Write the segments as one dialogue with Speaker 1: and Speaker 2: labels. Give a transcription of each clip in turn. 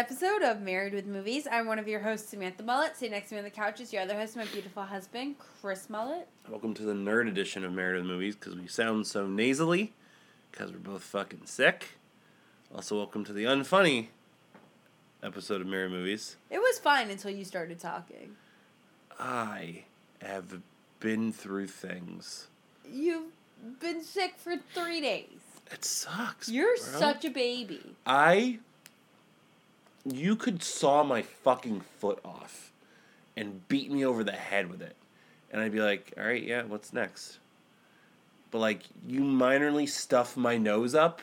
Speaker 1: Episode of Married with Movies. I'm one of your hosts, Samantha Mullet. Sitting next to me on the couch is your other host, my beautiful husband, Chris Mullet.
Speaker 2: Welcome to the nerd edition of Married with Movies because we sound so nasally because we're both fucking sick. Also, welcome to the unfunny episode of Married Movies.
Speaker 1: It was fine until you started talking.
Speaker 2: I have been through things.
Speaker 1: You've been sick for three days.
Speaker 2: It sucks.
Speaker 1: You're
Speaker 2: bro.
Speaker 1: such a baby.
Speaker 2: I. You could saw my fucking foot off and beat me over the head with it. And I'd be like, all right, yeah, what's next? But like, you minorly stuff my nose up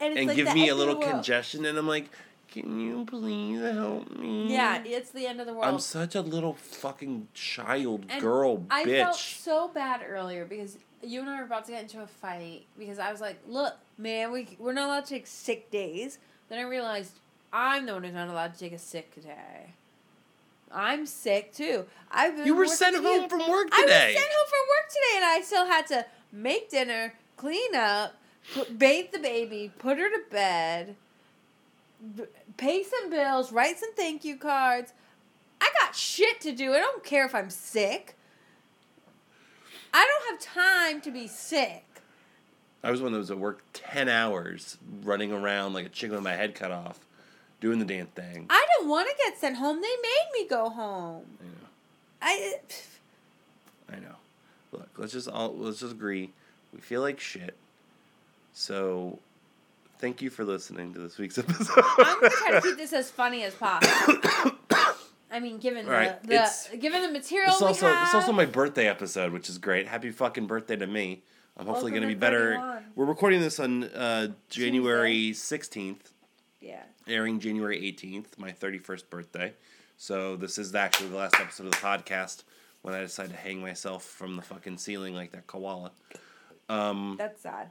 Speaker 1: And,
Speaker 2: and
Speaker 1: like
Speaker 2: give me a little congestion, and I'm like, can you please help me?
Speaker 1: Yeah, it's the end of the world.
Speaker 2: I'm such a little fucking child
Speaker 1: And
Speaker 2: girl
Speaker 1: I
Speaker 2: bitch.
Speaker 1: felt so bad earlier because you and I were about to get into a fight because I was like, "Look, man, we we're not allowed to take sick days." Then I realized I'm the one who's not allowed to take a sick day. I'm sick too. I've been
Speaker 2: you were sent home from work today.
Speaker 1: I was sent home from work today, and I still had to make dinner, clean up, put, bathe the baby, put her to bed, b- pay some bills, write some thank you cards. I got shit to do. I don't care if I'm sick. I don't have time to be sick.
Speaker 2: I was one that was at work ten hours, running around like a chicken with my head cut off, doing the damn thing.
Speaker 1: I didn't want to get sent home. They made me go home.
Speaker 2: I know.
Speaker 1: I
Speaker 2: I know. Look, let's just all let's just agree. We feel like shit. So, thank you for listening to this week's episode.
Speaker 1: I'm gonna try to keep this as funny as possible. I mean, given the, the given the material
Speaker 2: It's
Speaker 1: we
Speaker 2: also
Speaker 1: have.
Speaker 2: it's also my birthday episode, which is great. Happy fucking birthday to me. I'm hopefully
Speaker 1: Welcome
Speaker 2: going to be better.
Speaker 1: 31.
Speaker 2: We're recording this on uh, January 16th,
Speaker 1: yeah.
Speaker 2: airing January 18th, my 31st birthday. So this is actually the last episode of the podcast when I decided to hang myself from the fucking ceiling like that koala. Um,
Speaker 1: That's sad.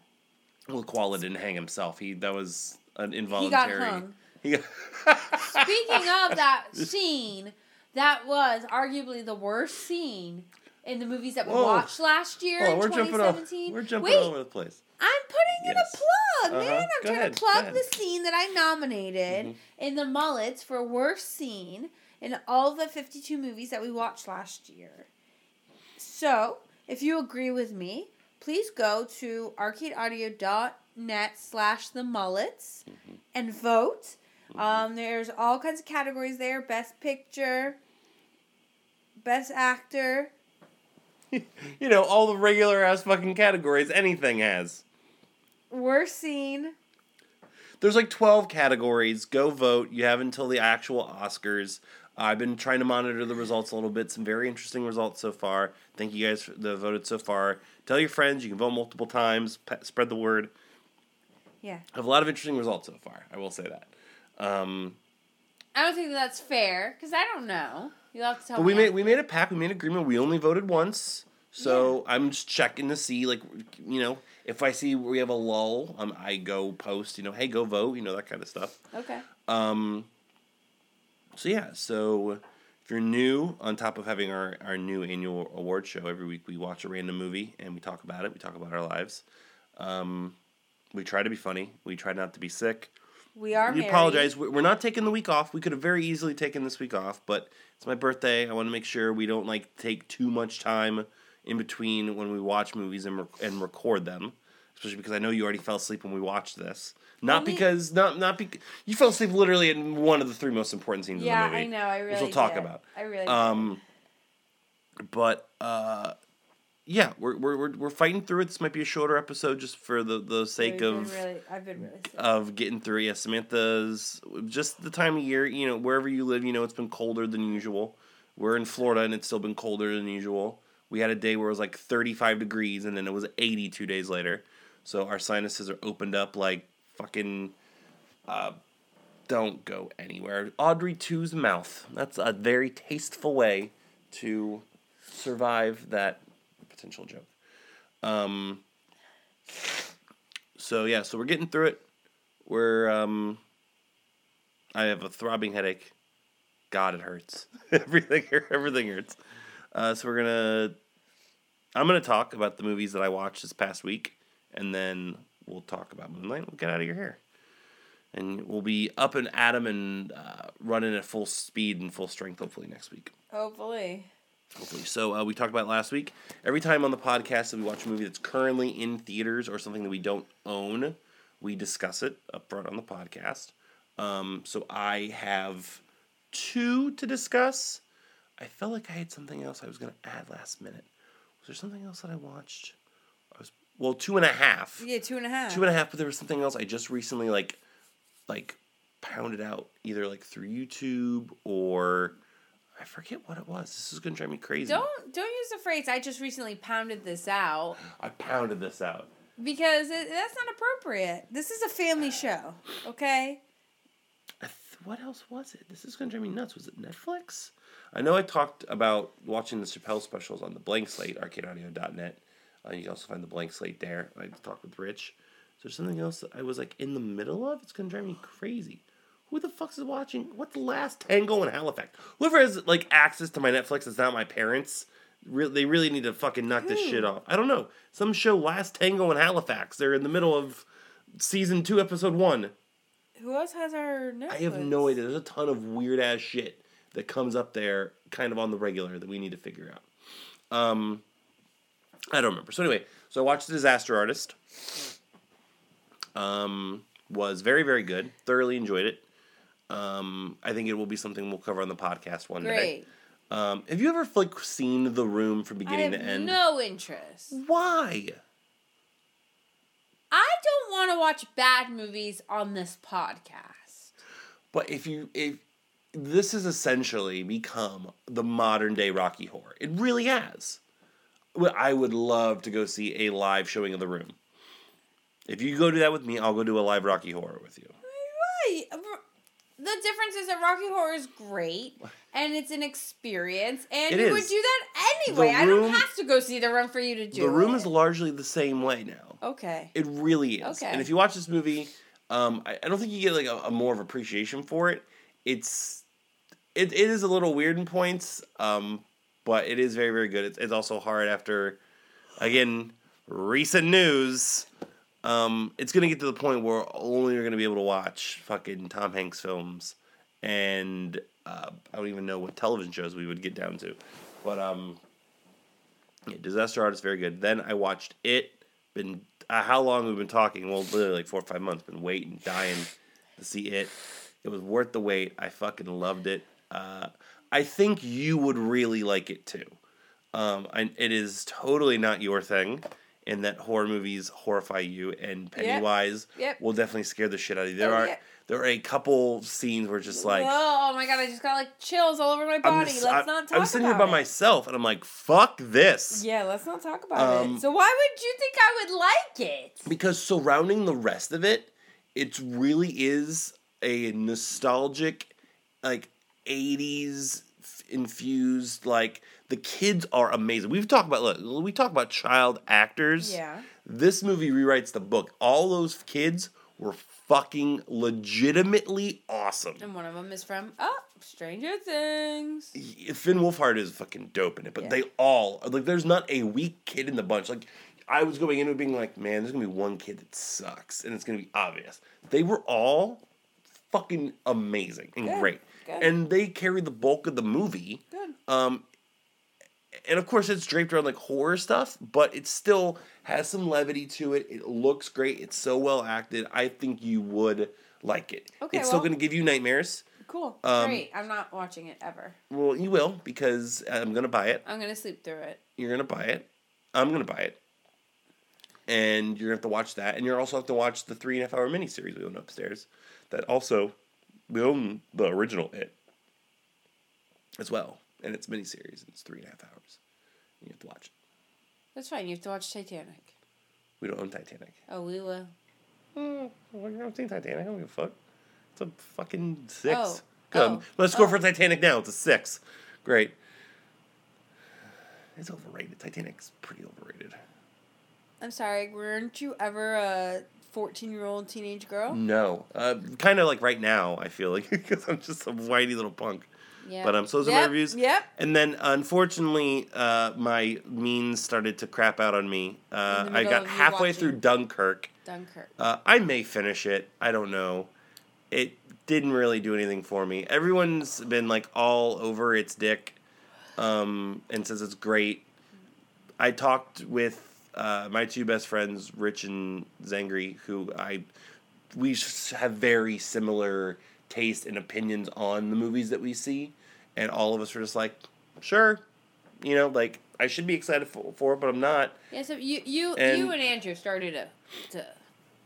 Speaker 2: well, koala didn't hang himself. He that was an involuntary.
Speaker 1: He got hung.
Speaker 2: He got-
Speaker 1: Speaking of that scene, that was arguably the worst scene in the movies that we
Speaker 2: Whoa.
Speaker 1: watched last year
Speaker 2: Oh,
Speaker 1: in
Speaker 2: we're jumping off. We're jumping
Speaker 1: Wait,
Speaker 2: all over the place.
Speaker 1: I'm putting in a plug,
Speaker 2: Uh-huh.
Speaker 1: man. I'm
Speaker 2: Go
Speaker 1: trying
Speaker 2: ahead,
Speaker 1: to plug the scene that I nominated
Speaker 2: Mhm.
Speaker 1: in the mullets for worst scene in all the 52 movies that we watched last year. So, if you agree with me, please go to arcadeaudio.net slash the mullets
Speaker 2: Mm-hmm.
Speaker 1: and vote. Um, there's all kinds of categories there. Best picture, best actor,
Speaker 2: You know, all the regular ass fucking categories anything has.
Speaker 1: Worst scene.
Speaker 2: There's like 12 categories. Go vote. You have until the actual Oscars. I've been trying to monitor the results a little bit. Some very interesting results so far. Thank you guys for that voted so far. Tell your friends. You can vote multiple times. Pe- spread the word.
Speaker 1: Yeah.
Speaker 2: I have a lot of interesting results so far. I will say that. Um,
Speaker 1: I don't think that's fair because I don't know. You'll have to tell
Speaker 2: but
Speaker 1: me.
Speaker 2: we made we made a pact. We made an agreement. We only voted once. So I'm just checking to see, like, you know, if I see we have a lull, um, I go post, you know, hey, go vote, you know, that kind of stuff.
Speaker 1: Okay.
Speaker 2: Um, so yeah, so if you're new, on top of having our, our new annual award show every week, we watch a random movie and we talk about it. We talk about our lives. Um, we try to be funny. We try not to be sick.
Speaker 1: We are
Speaker 2: we
Speaker 1: married.
Speaker 2: apologize. We- We're not taking the week off. We could have very easily taken this week off, but it's my birthday. I want to make sure we don't like take too much time in between when we watch movies and rec- and record them. Especially because I know you already fell asleep when we watched this. Not
Speaker 1: Only-
Speaker 2: because not not because you fell asleep literally in one of the three most important scenes
Speaker 1: Yeah,
Speaker 2: of the movie.
Speaker 1: Yeah, I know. I really.
Speaker 2: which we'll talk
Speaker 1: did.
Speaker 2: about.
Speaker 1: I really.
Speaker 2: Um, but uh, yeah, we're, we're we're we're fighting through it. This might be a shorter episode just for the the sake of
Speaker 1: really, I've been really sick.
Speaker 2: of getting through. Yeah, Samantha's just the time of year. You know, wherever you live, you know it's been colder than usual. We're in Florida and it's still been colder than usual. We had a day where it was like thirty five degrees and then it was eighty two days later. So our sinuses are opened up like fucking. Uh, don't go anywhere. Audrey 2's mouth. That's a very tasteful way to survive that potential joke. Um, so yeah, so we're getting through it. We're um, I have a throbbing headache. God, it hurts. everything, everything hurts. Uh, so we're gonna, I'm gonna talk about the movies that I watched this past week, and then we'll talk about Moonlight. We'll get out of your hair, and we'll be up and at 'em and uh, running at full speed and full strength. Hopefully next week.
Speaker 1: Hopefully.
Speaker 2: Hopefully. So uh, we talked about it last week. Every time on the podcast that we watch a movie that's currently in theaters or something that we don't own, we discuss it up front on the podcast. Um, so I have two to discuss. I felt like I had something else I was going to add last minute. Was there something else that I watched? Well, two and a half.
Speaker 1: Yeah, two and a half.
Speaker 2: Two and a half, but there was something else I just recently like, like, pounded out either like through YouTube or I forget what it was. This is gonna drive me crazy.
Speaker 1: Don't don't use the phrase "I just recently pounded this out"
Speaker 2: I pounded this out.
Speaker 1: because it, that's not appropriate. This is a family show, okay?
Speaker 2: Th- what else was it? This is gonna drive me nuts. Was it Netflix? I know I talked about watching the Chappelle specials on the Blank Slate, arcadeaudio.net. Uh, you can also find the Blank Slate there. I talked with Rich. Is there something else that I was like in the middle of? It's gonna drive me crazy. Who the fuck is watching? What's the last Tango in Halifax? Whoever has like access to my Netflix is not my parents. Re- they really need to fucking knock this shit off. I don't know. Some show Last Tango in Halifax. They're in the middle of season two, episode one.
Speaker 1: Who else has our Netflix?
Speaker 2: I have no idea. There's a ton of weird ass shit that comes up there kind of on the regular that we need to figure out. Um, I don't remember. So anyway, so I watched The Disaster Artist. Um, was very very good. Thoroughly enjoyed it. Um, I think it will be something we'll cover on the podcast one day. Um, have you ever like seen The Room from beginning to end?
Speaker 1: no interest.
Speaker 2: Why?
Speaker 1: I don't want to watch bad movies on this podcast.
Speaker 2: But if you if this has essentially become the modern day Rocky Horror, it really has. I would love to go see a live showing of The Room. If you go do that with me, I'll go do a live Rocky Horror with you.
Speaker 1: Right. The difference is that Rocky Horror is great and it's an experience, and
Speaker 2: It
Speaker 1: you would do that anyway.
Speaker 2: The
Speaker 1: I don't have to go see the room for you to do
Speaker 2: the Room
Speaker 1: it.
Speaker 2: is largely the same way now.
Speaker 1: okay.
Speaker 2: It really is.
Speaker 1: Okay.
Speaker 2: And if you watch this movie, um, I, I don't think you get like a, a more of appreciation for it. It's it, it is a little weird in points, um, but it is very very good. It's, it's also hard after, again, recent news. Um, it's gonna get to the point where only you're gonna be able to watch fucking Tom Hanks films, and uh, I don't even know what television shows we would get down to, but um, yeah, Disaster Artist very good. Then I watched it. Been uh, how long we've been talking? Well, literally like four or five months. Been waiting, dying to see it. It was worth the wait. I fucking loved it. Uh, I think you would really like it too. Um, I, it is totally not your thing, in that horror movies horrify you, and Pennywise
Speaker 1: Yep.
Speaker 2: will definitely scare the shit out of you. There
Speaker 1: Oh,
Speaker 2: are
Speaker 1: yeah.
Speaker 2: there are a couple scenes where just like
Speaker 1: oh my god! I just got like chills all over my body.
Speaker 2: just-
Speaker 1: let's
Speaker 2: I-
Speaker 1: not talk
Speaker 2: I'm sitting here by
Speaker 1: it.
Speaker 2: myself, and I'm like, fuck this.
Speaker 1: Yeah, let's not talk about
Speaker 2: Um,
Speaker 1: it. So why would you think I would like it?
Speaker 2: because surrounding the rest of it, it really is a nostalgic, like '80s infused. Like the kids are amazing. We've talked about look, we talk about child actors.
Speaker 1: Yeah.
Speaker 2: This movie rewrites the book. All those kids were fucking legitimately awesome.
Speaker 1: And one of them is from Oh Stranger Things.
Speaker 2: Finn Wolfhard is fucking dope in it, but
Speaker 1: Yeah.
Speaker 2: they all like. There's not a weak kid in the bunch. Like I was going into it being like, man, there's gonna be one kid that sucks, and it's gonna be obvious. They were all fucking amazing and
Speaker 1: Good,
Speaker 2: great,
Speaker 1: good.
Speaker 2: and they carry the bulk of the movie.
Speaker 1: Good.
Speaker 2: Um, and of course, it's draped around like horror stuff, but it still has some levity to it. It looks great. It's so well acted. I think you would like it.
Speaker 1: Okay,
Speaker 2: it's still
Speaker 1: well-
Speaker 2: gonna give you nightmares.
Speaker 1: Cool.
Speaker 2: Um,
Speaker 1: Great. I'm not watching it ever.
Speaker 2: Well, you will because I'm gonna buy it.
Speaker 1: I'm gonna sleep through it.
Speaker 2: You're gonna buy it. I'm gonna buy it, and you're gonna have to watch that, and you're also have to watch the three and a half hour miniseries we own upstairs. That also we own the original It as well, and it's miniseries. And it's three and a half hours. You have to watch it.
Speaker 1: That's fine. You have to watch Titanic.
Speaker 2: We don't own Titanic.
Speaker 1: Oh, we will.
Speaker 2: Mm, we're not seeing Titanic. I don't give a fuck. It's a fucking six.
Speaker 1: Oh.
Speaker 2: Good.
Speaker 1: Oh.
Speaker 2: Let's go
Speaker 1: Oh.
Speaker 2: for Titanic now. It's a six. Great. It's overrated. Titanic's pretty overrated.
Speaker 1: I'm sorry. Weren't you ever a 14 year old teenage girl?
Speaker 2: No. Uh, kind of like right now, I feel like, because I'm just a whitey little punk.
Speaker 1: Yeah.
Speaker 2: But um, so those are my reviews.
Speaker 1: Yep.
Speaker 2: And then, unfortunately, uh, my means started to crap out on me. Uh, I got halfway through Dunkirk.
Speaker 1: Dunkirk.
Speaker 2: Uh, I may finish it. I don't know. It didn't really do anything for me. Everyone's been like all over its dick, um, and says it's great. I talked with uh, my two best friends, Rich and Zangri, who I we have very similar taste and opinions on the movies that we see, and all of us are just like, sure, you know, like I should be excited for, for it, but I'm not.
Speaker 1: Yeah, so you you
Speaker 2: And-
Speaker 1: you and Andrew started to to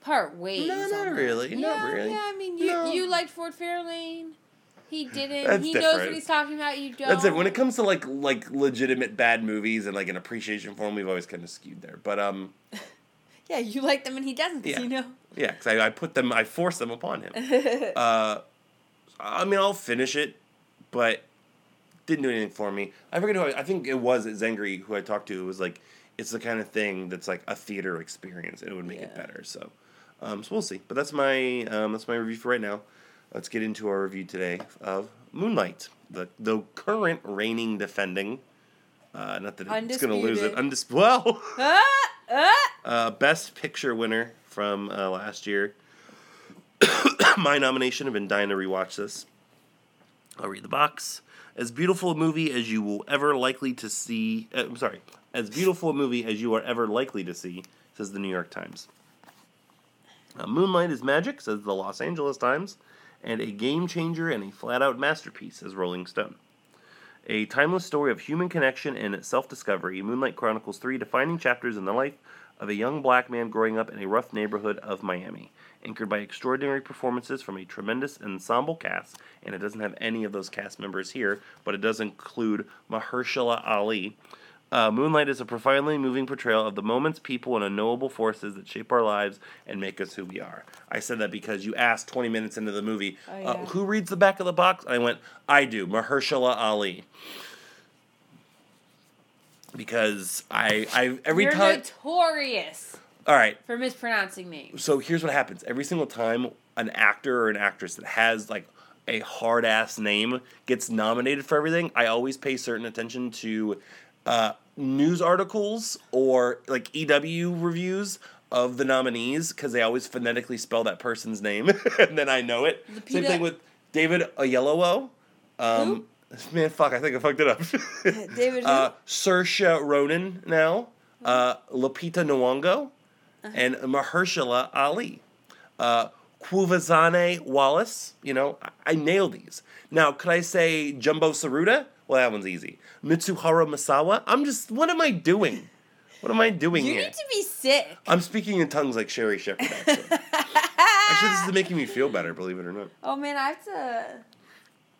Speaker 1: part ways.
Speaker 2: No, not
Speaker 1: that.
Speaker 2: really, not
Speaker 1: Yeah,
Speaker 2: really.
Speaker 1: Yeah, I mean you
Speaker 2: No.
Speaker 1: you liked Ford Fairlane. He didn't.
Speaker 2: That's
Speaker 1: he knows what he's talking about. You don't.
Speaker 2: That's it. When it comes to like like legitimate bad movies and like an appreciation for them, we've always kind of skewed there. But um,
Speaker 1: yeah, you like them and he doesn't.
Speaker 2: Yeah.
Speaker 1: You know.
Speaker 2: yeah, because I, I put them, I force them upon him. Uh, I mean, I'll finish it, but didn't do anything for me. I forget who I, I think it was Zengri who I talked to. It was like it's the kind of thing that's like a theater experience, and it would make it better. So, um, so we'll see. But that's my um, that's my review for right now. Let's get into our review today of Moonlight, the the current reigning defending. Uh, not that it's gonna lose it. Undis- well,
Speaker 1: ah, ah.
Speaker 2: uh, best picture winner from uh, last year. My nomination. I've been dying to rewatch this. I'll read the box. As beautiful a movie as you will ever likely to see. Uh, I'm sorry. As beautiful a movie as you are ever likely to see, says the New York Times. Moonlight is magic, says the Los Angeles Times, and a game changer and a flat out masterpiece, says Rolling Stone. A timeless story of human connection and self discovery, Moonlight chronicles three defining chapters in the life of a young black man growing up in a rough neighborhood of Miami, anchored by extraordinary performances from a tremendous ensemble cast. And it doesn't have any of those cast members here, but it does include Mahershala Ali. Uh, Moonlight is a profoundly moving portrayal of the moments, people, and unknowable forces that shape our lives and make us who we are. I said that because you asked 20 minutes into the movie,
Speaker 1: Oh,
Speaker 2: uh, who reads the back of the box? I went, I do, Mahershala Ali. Because I, I every
Speaker 1: You're
Speaker 2: time.
Speaker 1: notorious
Speaker 2: all right,
Speaker 1: for mispronouncing names.
Speaker 2: so here's what happens every single time an actor or an actress that has like a hard ass name gets nominated for everything i always pay certain attention to uh, news articles or like ew reviews of the nominees because they always phonetically spell that person's name and then i know it same thing with david oyelowo um, man fuck i think i fucked it up
Speaker 1: David who?
Speaker 2: uh, Saoirse Ronan now, uh, Lupita Nyong'o, and Mahershala Ali. Uh, Quvenzhané Wallis, you know, I, I nail these. Now, could I say Jumbo Saruta? Well, that one's easy. Mitsuhara Masawa? I'm just, what am I doing? What am I doing
Speaker 1: you
Speaker 2: here?
Speaker 1: need to be sick.
Speaker 2: I'm speaking in tongues like Sherri Shepherd, actually. actually, this is making me feel better, believe it or not.
Speaker 1: Oh man, I have to.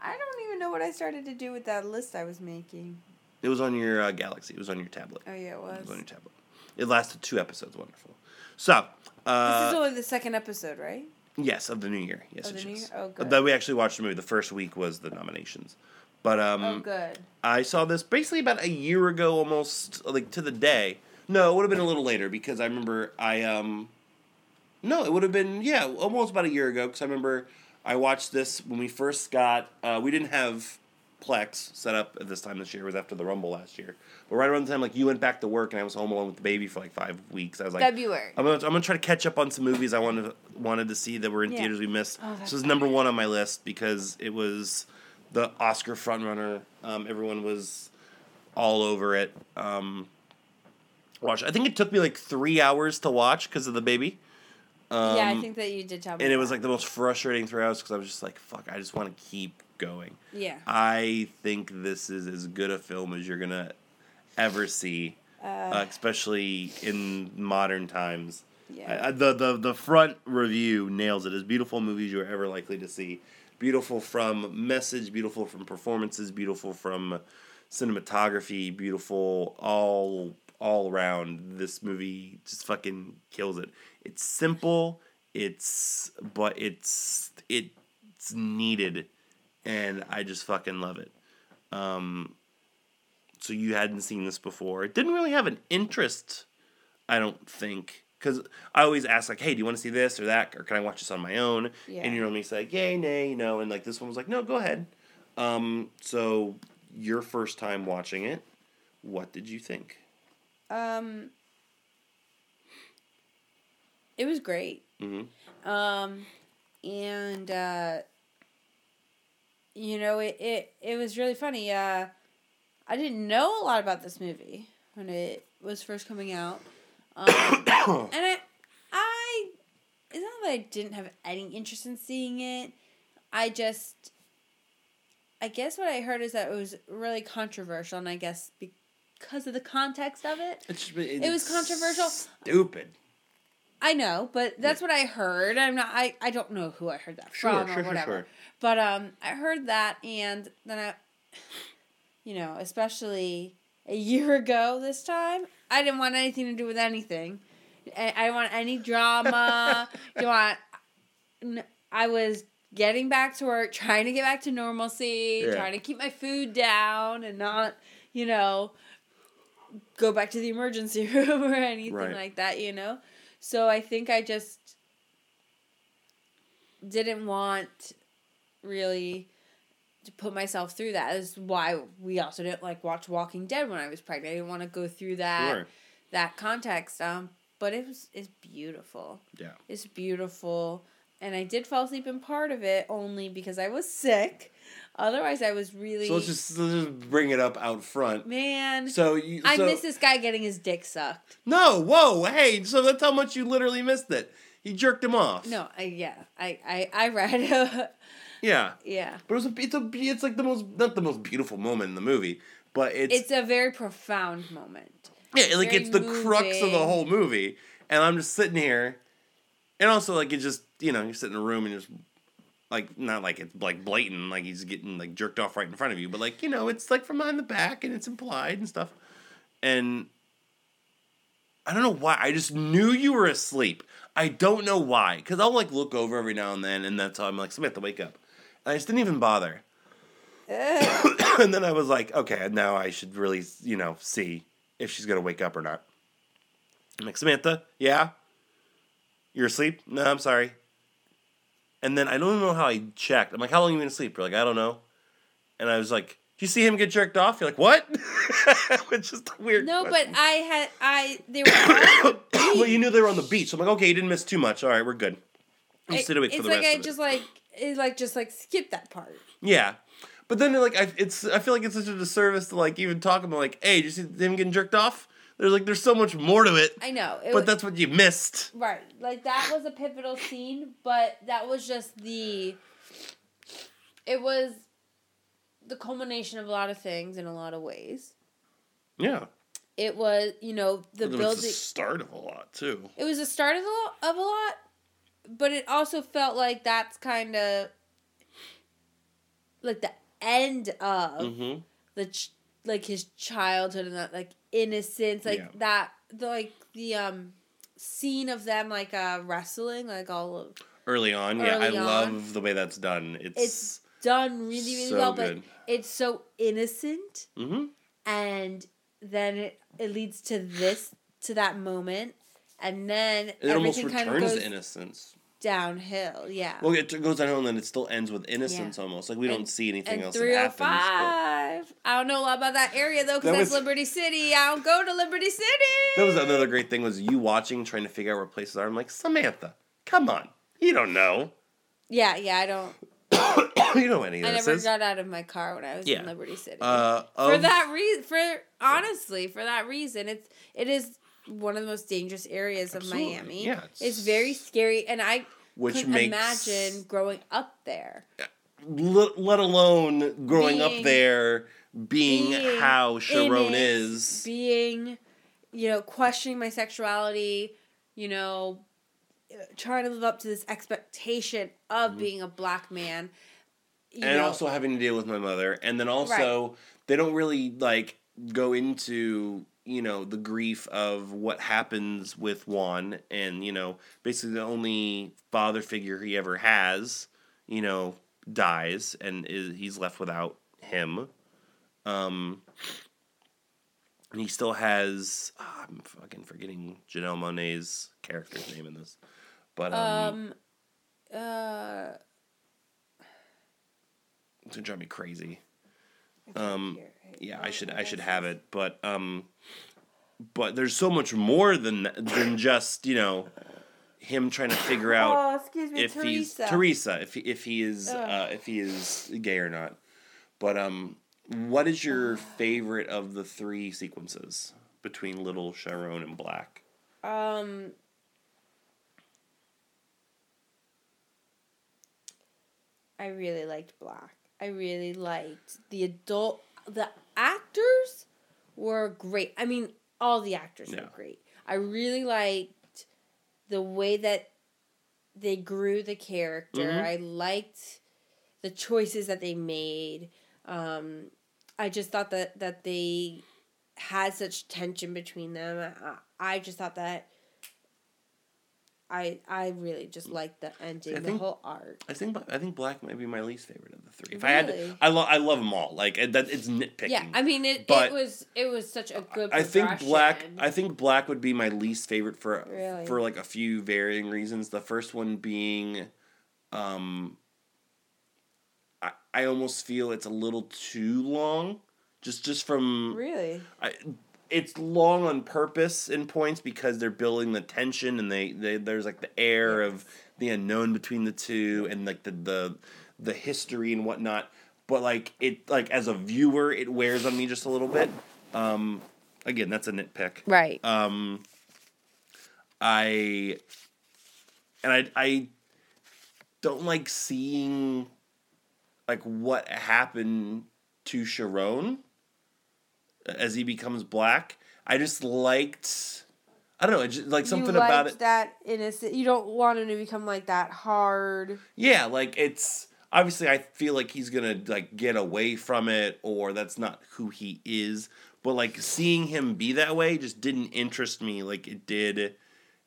Speaker 1: I don't even know what I started to do with that list I was making.
Speaker 2: It was on your uh, Galaxy. It was on your tablet.
Speaker 1: Oh yeah, it
Speaker 2: It
Speaker 1: was.
Speaker 2: was on your tablet. It lasted two episodes. Wonderful. So, uh,
Speaker 1: this is only the second episode, right?
Speaker 2: Yes, of the new year. Yes,
Speaker 1: Of
Speaker 2: it
Speaker 1: the new
Speaker 2: is.
Speaker 1: year? Oh, good.
Speaker 2: Though we actually watched the movie. The first week was the nominations, but um,
Speaker 1: oh, good.
Speaker 2: I saw this basically about a year ago, almost like to the day. No, it would have been a little later because I remember I um, no, it would have been yeah, almost about a year ago because I remember I watched this when we first got. Uh, we didn't have Plex set up at this time this year. It was after the Rumble last year, but right around the time like you went back to work and I was home alone with the baby for like five weeks. I was like,
Speaker 1: February.
Speaker 2: I'm gonna, I'm gonna try to catch up on some movies I wanted wanted to see that were in
Speaker 1: Yeah.
Speaker 2: theaters we missed.
Speaker 1: Oh, that's
Speaker 2: this was number one on my list because it was the Oscar frontrunner. Um, everyone was all over it. Um, watch. I think it took me like three hours to watch because of the baby. Um,
Speaker 1: yeah, I think that you did tell me.
Speaker 2: and it was like the most frustrating three hours because I was just like, "Fuck! I just want to keep going."
Speaker 1: Yeah.
Speaker 2: I think this is as good a film as you're gonna ever see. uh, especially in modern times.
Speaker 1: Yeah.
Speaker 2: I, I, the, the the front review nails it. As beautiful movies you're ever likely to see. Beautiful from message, beautiful from performances, beautiful from cinematography, beautiful all all around. This movie just fucking kills it. It's simple. It's but it's it's needed, and I just fucking love it. Um, so you hadn't seen this before. It didn't really have an interest, I don't think, because I always ask like, "Hey, do you want to see this or that, or can I watch this on my own?"
Speaker 1: Yeah.
Speaker 2: And you normally say, "Yay, nay, you know," and like this one was like, "No, go ahead." Um, so your first time watching it, what did you think?
Speaker 1: Um, it was great.
Speaker 2: Mm-hmm.
Speaker 1: Um, and uh, you know, it, it it was really funny. Uh, I didn't know a lot about this movie when it was first coming out, um, and I I it's not that I didn't have any interest in seeing it. I just I guess what I heard is that it was really controversial, and I guess because of the context of it,
Speaker 2: It's,
Speaker 1: It was controversial.
Speaker 2: Stupid.
Speaker 1: I know, but that's what I heard. I'm not. I, I don't know who I heard that
Speaker 2: Sure,
Speaker 1: from
Speaker 2: sure,
Speaker 1: or
Speaker 2: sure,
Speaker 1: whatever.
Speaker 2: sure.
Speaker 1: But um, I heard that, and then I, you know, especially a year ago this time, I didn't want anything to do with anything. I, I didn't want any drama. you want? I was getting back to work, trying to get back to normalcy,
Speaker 2: Yeah.
Speaker 1: trying to keep my food down, and not, you know, go back to the emergency room or anything
Speaker 2: Right.
Speaker 1: like that. You know. So I think I just didn't want really to put myself through that. That's why we also didn't like watch Walking Dead when I was pregnant. I didn't want to go through that
Speaker 2: Sure.
Speaker 1: that context. Um, but it was it's beautiful.
Speaker 2: Yeah.
Speaker 1: It's beautiful. And I did fall asleep in part of it only because I was sick. Otherwise, I was really
Speaker 2: So let's just let's just bring it up out front.
Speaker 1: man.
Speaker 2: So you.
Speaker 1: I
Speaker 2: so,
Speaker 1: miss this guy getting his dick sucked.
Speaker 2: No, whoa, hey! So that's how much you literally missed it. He jerked him off.
Speaker 1: No, I yeah, I I I read.
Speaker 2: Yeah,
Speaker 1: yeah,
Speaker 2: but it was a, it's a it's like the most not the most beautiful moment in the movie, but it's,
Speaker 1: it's a very profound moment.
Speaker 2: yeah like
Speaker 1: very
Speaker 2: it's the crux of the whole movie, and I'm just sitting here, and also like it just you know you sit in a room and just like not like it's like blatant like he's getting like jerked off right in front of you, but like you know it's like from behind the back and it's implied and stuff, and I don't know why. I just knew you were asleep. I don't know why. Because I'll like look over every now and then, and that's how I'm like, Samantha, wake up. I just didn't even bother. Eh. and then I was like, okay, now I should really, you know, see if she's going to wake up or not. I'm like, Samantha, yeah? You're asleep? No, I'm sorry. And then I don't know how I checked. I'm like, how long you been asleep? You're like, I don't know. And I was like, do you see him get jerked off? You're like, what? Which is a weird.
Speaker 1: No, but. I had I they were the
Speaker 2: well, you knew they were on the beach. So I'm like, okay, you didn't miss too much. All right, we're good. You
Speaker 1: It-
Speaker 2: sit awake
Speaker 1: it's
Speaker 2: for the
Speaker 1: like
Speaker 2: rest
Speaker 1: I
Speaker 2: of it.
Speaker 1: just like it like just like skip that part.
Speaker 2: Yeah, but then like I, it's I feel like it's such a disservice to like even talk about like, hey, did you see him getting jerked off? There's like there's so much more to it,
Speaker 1: I know. It
Speaker 2: but
Speaker 1: was,
Speaker 2: that's what you missed.
Speaker 1: right. Like that was a pivotal scene, but that was just the. It was the culmination of a lot of things in a lot of ways.
Speaker 2: Yeah,
Speaker 1: It was, you know, the
Speaker 2: it was
Speaker 1: building.
Speaker 2: the start of a lot too.
Speaker 1: It was the start of a lot, of a lot, but it also felt like that's kind of like the end of
Speaker 2: Mm-hmm.
Speaker 1: the ch- like his childhood and that like innocence, like
Speaker 2: Yeah.
Speaker 1: that the like the um scene of them like uh wrestling, like all of
Speaker 2: Early on, yeah, I
Speaker 1: on.
Speaker 2: love the way that's done. It's,
Speaker 1: It's done really really
Speaker 2: So
Speaker 1: well,
Speaker 2: good.
Speaker 1: but it's so innocent,
Speaker 2: hmm
Speaker 1: and then it it leads to this to that moment. And then
Speaker 2: it almost
Speaker 1: everything kind of
Speaker 2: returns
Speaker 1: goes
Speaker 2: to innocence.
Speaker 1: downhill. Yeah.
Speaker 2: Well, it goes downhill and then it still ends with innocence almost. Like we don't see anything
Speaker 1: and
Speaker 2: else that happens. but-
Speaker 1: 305. I don't know a lot about that area though, because
Speaker 2: That
Speaker 1: that's
Speaker 2: was-
Speaker 1: Liberty City. I don't go to Liberty City.
Speaker 2: That was another great thing was you watching, trying to figure out where places are. I'm like, Samantha, come on, you don't know.
Speaker 1: Yeah, yeah. I don't.
Speaker 2: you know any of this.
Speaker 1: I
Speaker 2: this
Speaker 1: never
Speaker 2: is.
Speaker 1: got out of my car when I was
Speaker 2: Yeah.
Speaker 1: in Liberty City.
Speaker 2: Uh,
Speaker 1: for
Speaker 2: of-
Speaker 1: that reason, for honestly, for that reason, it's it is one of the most dangerous areas of Miami.
Speaker 2: Yeah,
Speaker 1: it's,
Speaker 2: it's-
Speaker 1: very scary, and I
Speaker 2: which makes
Speaker 1: imagine growing up there.
Speaker 2: let, let alone growing up there being,
Speaker 1: being
Speaker 2: how Sharon
Speaker 1: it,
Speaker 2: is.
Speaker 1: being you know, questioning my sexuality, you know, trying to live up to this expectation of being a black man.
Speaker 2: Mm-hmm. and
Speaker 1: know,
Speaker 2: also having to deal with my mother and then also they don't really like go into you know the grief of what happens with Juan and you know basically the only father figure he ever has you know dies and is he's left without him. Um and he still has ah, I'm fucking forgetting Janelle Monáe's character's name in this but um,
Speaker 1: um, uh,
Speaker 2: it's gonna drive me crazy Um, yeah i should i should have it but um but there's so much more than than just you know him trying to figure out
Speaker 1: Oh, excuse me,
Speaker 2: if he's
Speaker 1: Teresa.
Speaker 2: teresa if he, if he is uh if he is gay or not but um what is your favorite of the three sequences between little sharon and black
Speaker 1: Um. I really liked Black. I really liked the adult. The actors were great. I mean, all the actors
Speaker 2: Yeah.
Speaker 1: were great. I really liked the way that they grew the character.
Speaker 2: Mhm.
Speaker 1: I liked the choices that they made. Um, I just thought that that they had such tension between them. I, I just thought that I I really just liked the ending,
Speaker 2: I
Speaker 1: the
Speaker 2: think-
Speaker 1: whole art.
Speaker 2: I think I think Black might be my least favorite of the three. If I had, to,
Speaker 1: Really?
Speaker 2: I love I love them all. Like that, it's nitpicking.
Speaker 1: Yeah, I mean it.
Speaker 2: But-
Speaker 1: it was it was such a good.
Speaker 2: I think Black. I think Black would be my least favorite for
Speaker 1: Really?
Speaker 2: for like a few varying reasons. The first one being, um, I I almost feel it's a little too long. Just just from
Speaker 1: really.
Speaker 2: I, it's long on purpose in points because they're building the tension and they, they there's like the air of the unknown between the two and like the the the history and whatnot. But like it like as a viewer, it wears on me just a little bit. Um, again, that's a nitpick.
Speaker 1: Right.
Speaker 2: Um, I and I I don't like seeing like what happened to Sharon as he becomes black. I just liked I don't know, just, like something about it.
Speaker 1: that innocent. You don't want him to become like that hard.
Speaker 2: Yeah, like it's obviously I feel like he's gonna like get away from it or that's not who he is. But like seeing him be that way just didn't interest me like it did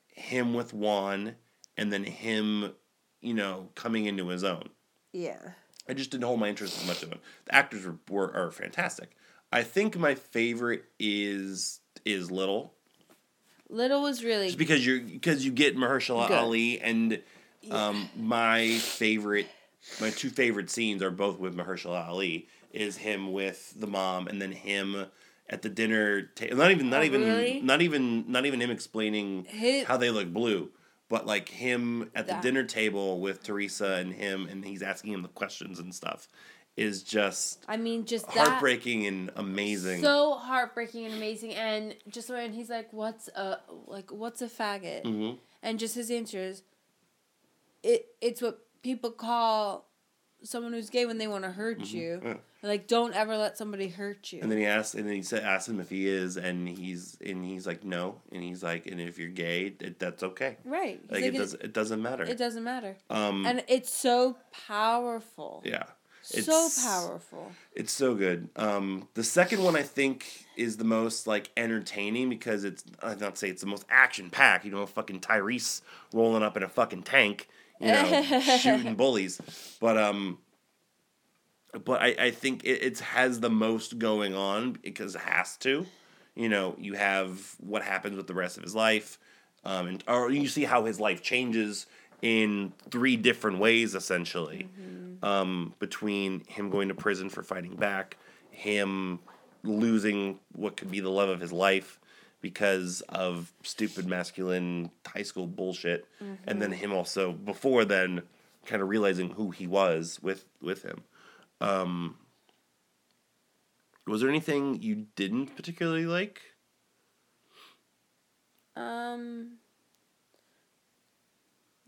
Speaker 2: him with Juan and then him, you know, coming into his own.
Speaker 1: Yeah.
Speaker 2: I just didn't hold my interest as much of him. The actors were, were are fantastic. I think my favorite is is Little,
Speaker 1: Little was really
Speaker 2: just because you're because you get Mahershala
Speaker 1: Good.
Speaker 2: Ali and um, my favorite, my two favorite scenes are both with Mahershala Ali. Is him with the mom and then him at the dinner table. Not even not
Speaker 1: Oh,
Speaker 2: even
Speaker 1: really?
Speaker 2: not even not even him explaining
Speaker 1: His-
Speaker 2: how they look blue. But like him at the
Speaker 1: That-
Speaker 2: dinner table with Teresa and him, and he's asking him the questions and stuff, is just
Speaker 1: I mean, just that
Speaker 2: heartbreaking and amazing.
Speaker 1: so heartbreaking and amazing. And just when he's like, "What's a like what's a faggot?"
Speaker 2: Mhm.
Speaker 1: and just his answer is, "It it's what people call someone who's gay when they want to hurt you.
Speaker 2: Yeah.
Speaker 1: Like, don't ever let somebody hurt you."
Speaker 2: And then he asks, and then he said, asks him if he is, and he's and he's like, no, and he's like, and if you're gay, it, that's okay.
Speaker 1: right.
Speaker 2: Like,
Speaker 1: like,
Speaker 2: it does, it doesn't matter.
Speaker 1: It doesn't matter.
Speaker 2: Um,
Speaker 1: and it's so powerful.
Speaker 2: yeah, It's so
Speaker 1: powerful.
Speaker 2: It's so good. Um, the second one I think is the most like entertaining because it's I'd not say it's the most action packed. You know, fucking Tyrese rolling up in a fucking tank, you know, shooting bullies. But um, but I I think it it's, has the most going on because it has to. You know, you have what happens with the rest of his life, um, and or you see how his life changes in three different ways essentially um, between him going to prison for fighting back, him losing what could be the love of his life because of stupid masculine high school bullshit, and then him also before then kind of realizing who he was with with him. Um, was there anything you didn't particularly like?
Speaker 1: Um.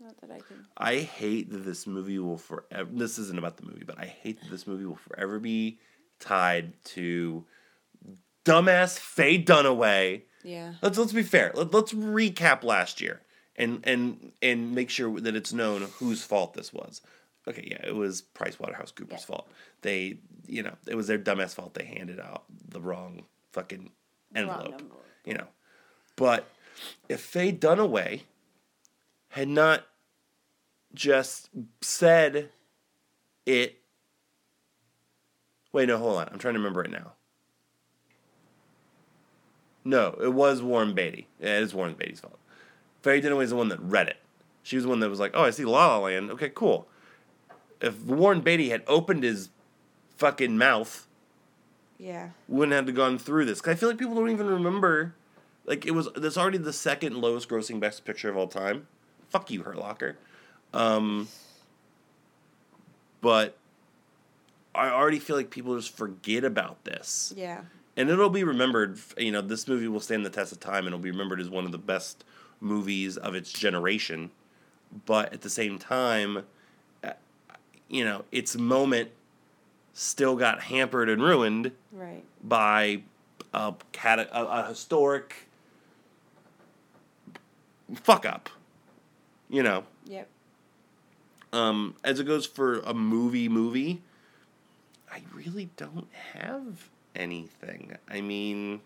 Speaker 1: Not that I can.
Speaker 2: I hate that this movie will forever. This isn't about the movie, but I hate that this movie will forever be tied to dumbass Faye Dunaway.
Speaker 1: Yeah.
Speaker 2: Let's let's be fair. Let, let's recap last year and and and make sure that it's known whose fault this was. Okay, yeah, it was PricewaterhouseCoopers'
Speaker 1: Yeah.
Speaker 2: fault. They, you know, it was their dumbass fault. They handed out the wrong fucking
Speaker 1: wrong
Speaker 2: envelope.
Speaker 1: envelope.
Speaker 2: You know, but if Faye Dunaway had not just said it. Wait, no, hold on. I'm trying to remember it now. No, it was Warren Beatty. Yeah, it is Warren Beatty's fault. Faye Dunaway is the one that read it. She was the one that was like, "Oh, I see La La Land. Okay, cool." If Warren Beatty had opened his fucking mouth,
Speaker 1: Yeah.
Speaker 2: wouldn't have to gone through this. Cause I feel like people don't even remember. Like it was. That's already the second lowest grossing best picture of all time. Fuck you, Hurt Locker. Um, but I already feel like people just forget about this
Speaker 1: Yeah.
Speaker 2: and it'll be remembered. You know, this movie will stand the test of time, and it'll be remembered as one of the best movies of its generation. But at the same time, uh, you know, its moment still got hampered and ruined
Speaker 1: Right.
Speaker 2: by a, cat- a, a historic fuck up. You know,
Speaker 1: Yep.
Speaker 2: Um, as it goes for a movie movie, I really don't have anything. I mean,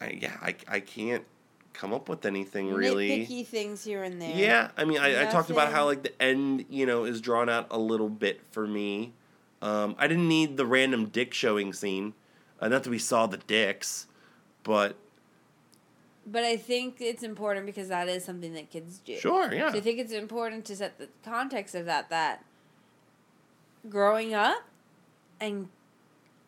Speaker 2: I yeah, I I can't come up with anything really.
Speaker 1: Nitpicky things here and there.
Speaker 2: Yeah, I mean, I, I talked about how like the end, you know, is drawn out a little bit for me. Um, I didn't need the random dick showing scene. Uh, not that we saw the dicks, but
Speaker 1: But I think it's important because that is something that kids do.
Speaker 2: sure, yeah,
Speaker 1: So I think it's important to set the context of that that growing up and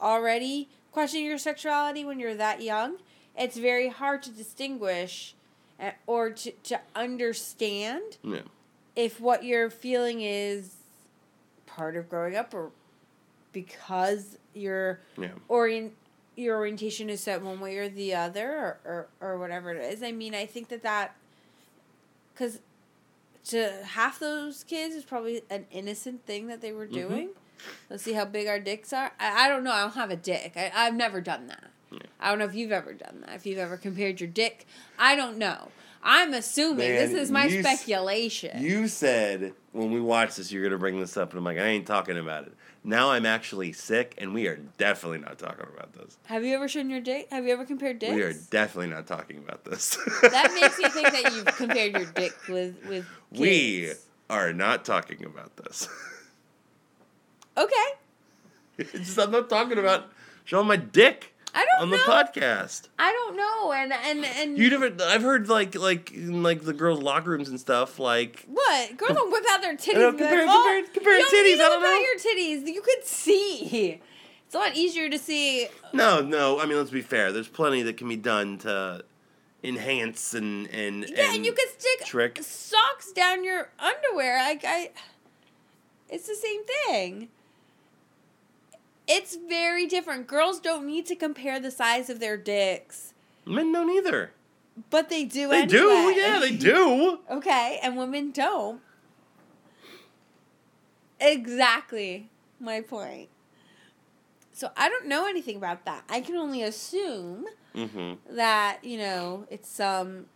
Speaker 1: already questioning your sexuality when you're that young, it's very hard to distinguish uh, or to, to understand
Speaker 2: yeah,
Speaker 1: if what you're feeling is part of growing up or because your
Speaker 2: yeah.
Speaker 1: orient your orientation is set one way or the other or, or, or whatever it is. I mean, I think that that because to half those kids is probably an innocent thing that they were
Speaker 2: Mm-hmm.
Speaker 1: doing. Let's see how big our dicks are. I, I don't know. I don't have a dick. I, I've never done that.
Speaker 2: Yeah.
Speaker 1: I don't know if you've ever done that. If you've ever compared your dick, I don't know. I'm assuming this is my
Speaker 2: you
Speaker 1: speculation.
Speaker 2: You said when we watched this, you're gonna bring this up, and I'm like, I ain't talking about it. Now I'm actually sick, and we are definitely not talking about this.
Speaker 1: have you ever shown your dick? Have you ever compared dicks?
Speaker 2: We are definitely not talking about this.
Speaker 1: that makes me think that you've compared your dick with with. Kids.
Speaker 2: We are not talking about this.
Speaker 1: Okay.
Speaker 2: just, I'm not talking about showing my dick
Speaker 1: I don't know.
Speaker 2: on
Speaker 1: know.
Speaker 2: the podcast.
Speaker 1: I don't know, and and and
Speaker 2: You never. I've heard like like in like the girls' locker rooms and stuff. Like
Speaker 1: what? Girls don't whip out their titties.
Speaker 2: know,
Speaker 1: and be like,
Speaker 2: compare-
Speaker 1: "Oh,
Speaker 2: compare- compare
Speaker 1: you don't
Speaker 2: titties, I don't know."
Speaker 1: your titties. You could see. It's a lot easier to see.
Speaker 2: no, no. I mean, let's be fair. There's plenty that can be done to enhance and and
Speaker 1: Yeah, and, you could stick
Speaker 2: trick.
Speaker 1: socks down your underwear. Like I, it's the same thing. It's very different. Girls don't need to compare the size of their dicks,
Speaker 2: Men don't either.
Speaker 1: but they do.
Speaker 2: They do. Yeah, they do.
Speaker 1: Okay, and women don't. Exactly my point. So I don't know anything about that. I can only assume
Speaker 2: Mm-hmm.
Speaker 1: that, you know, it's some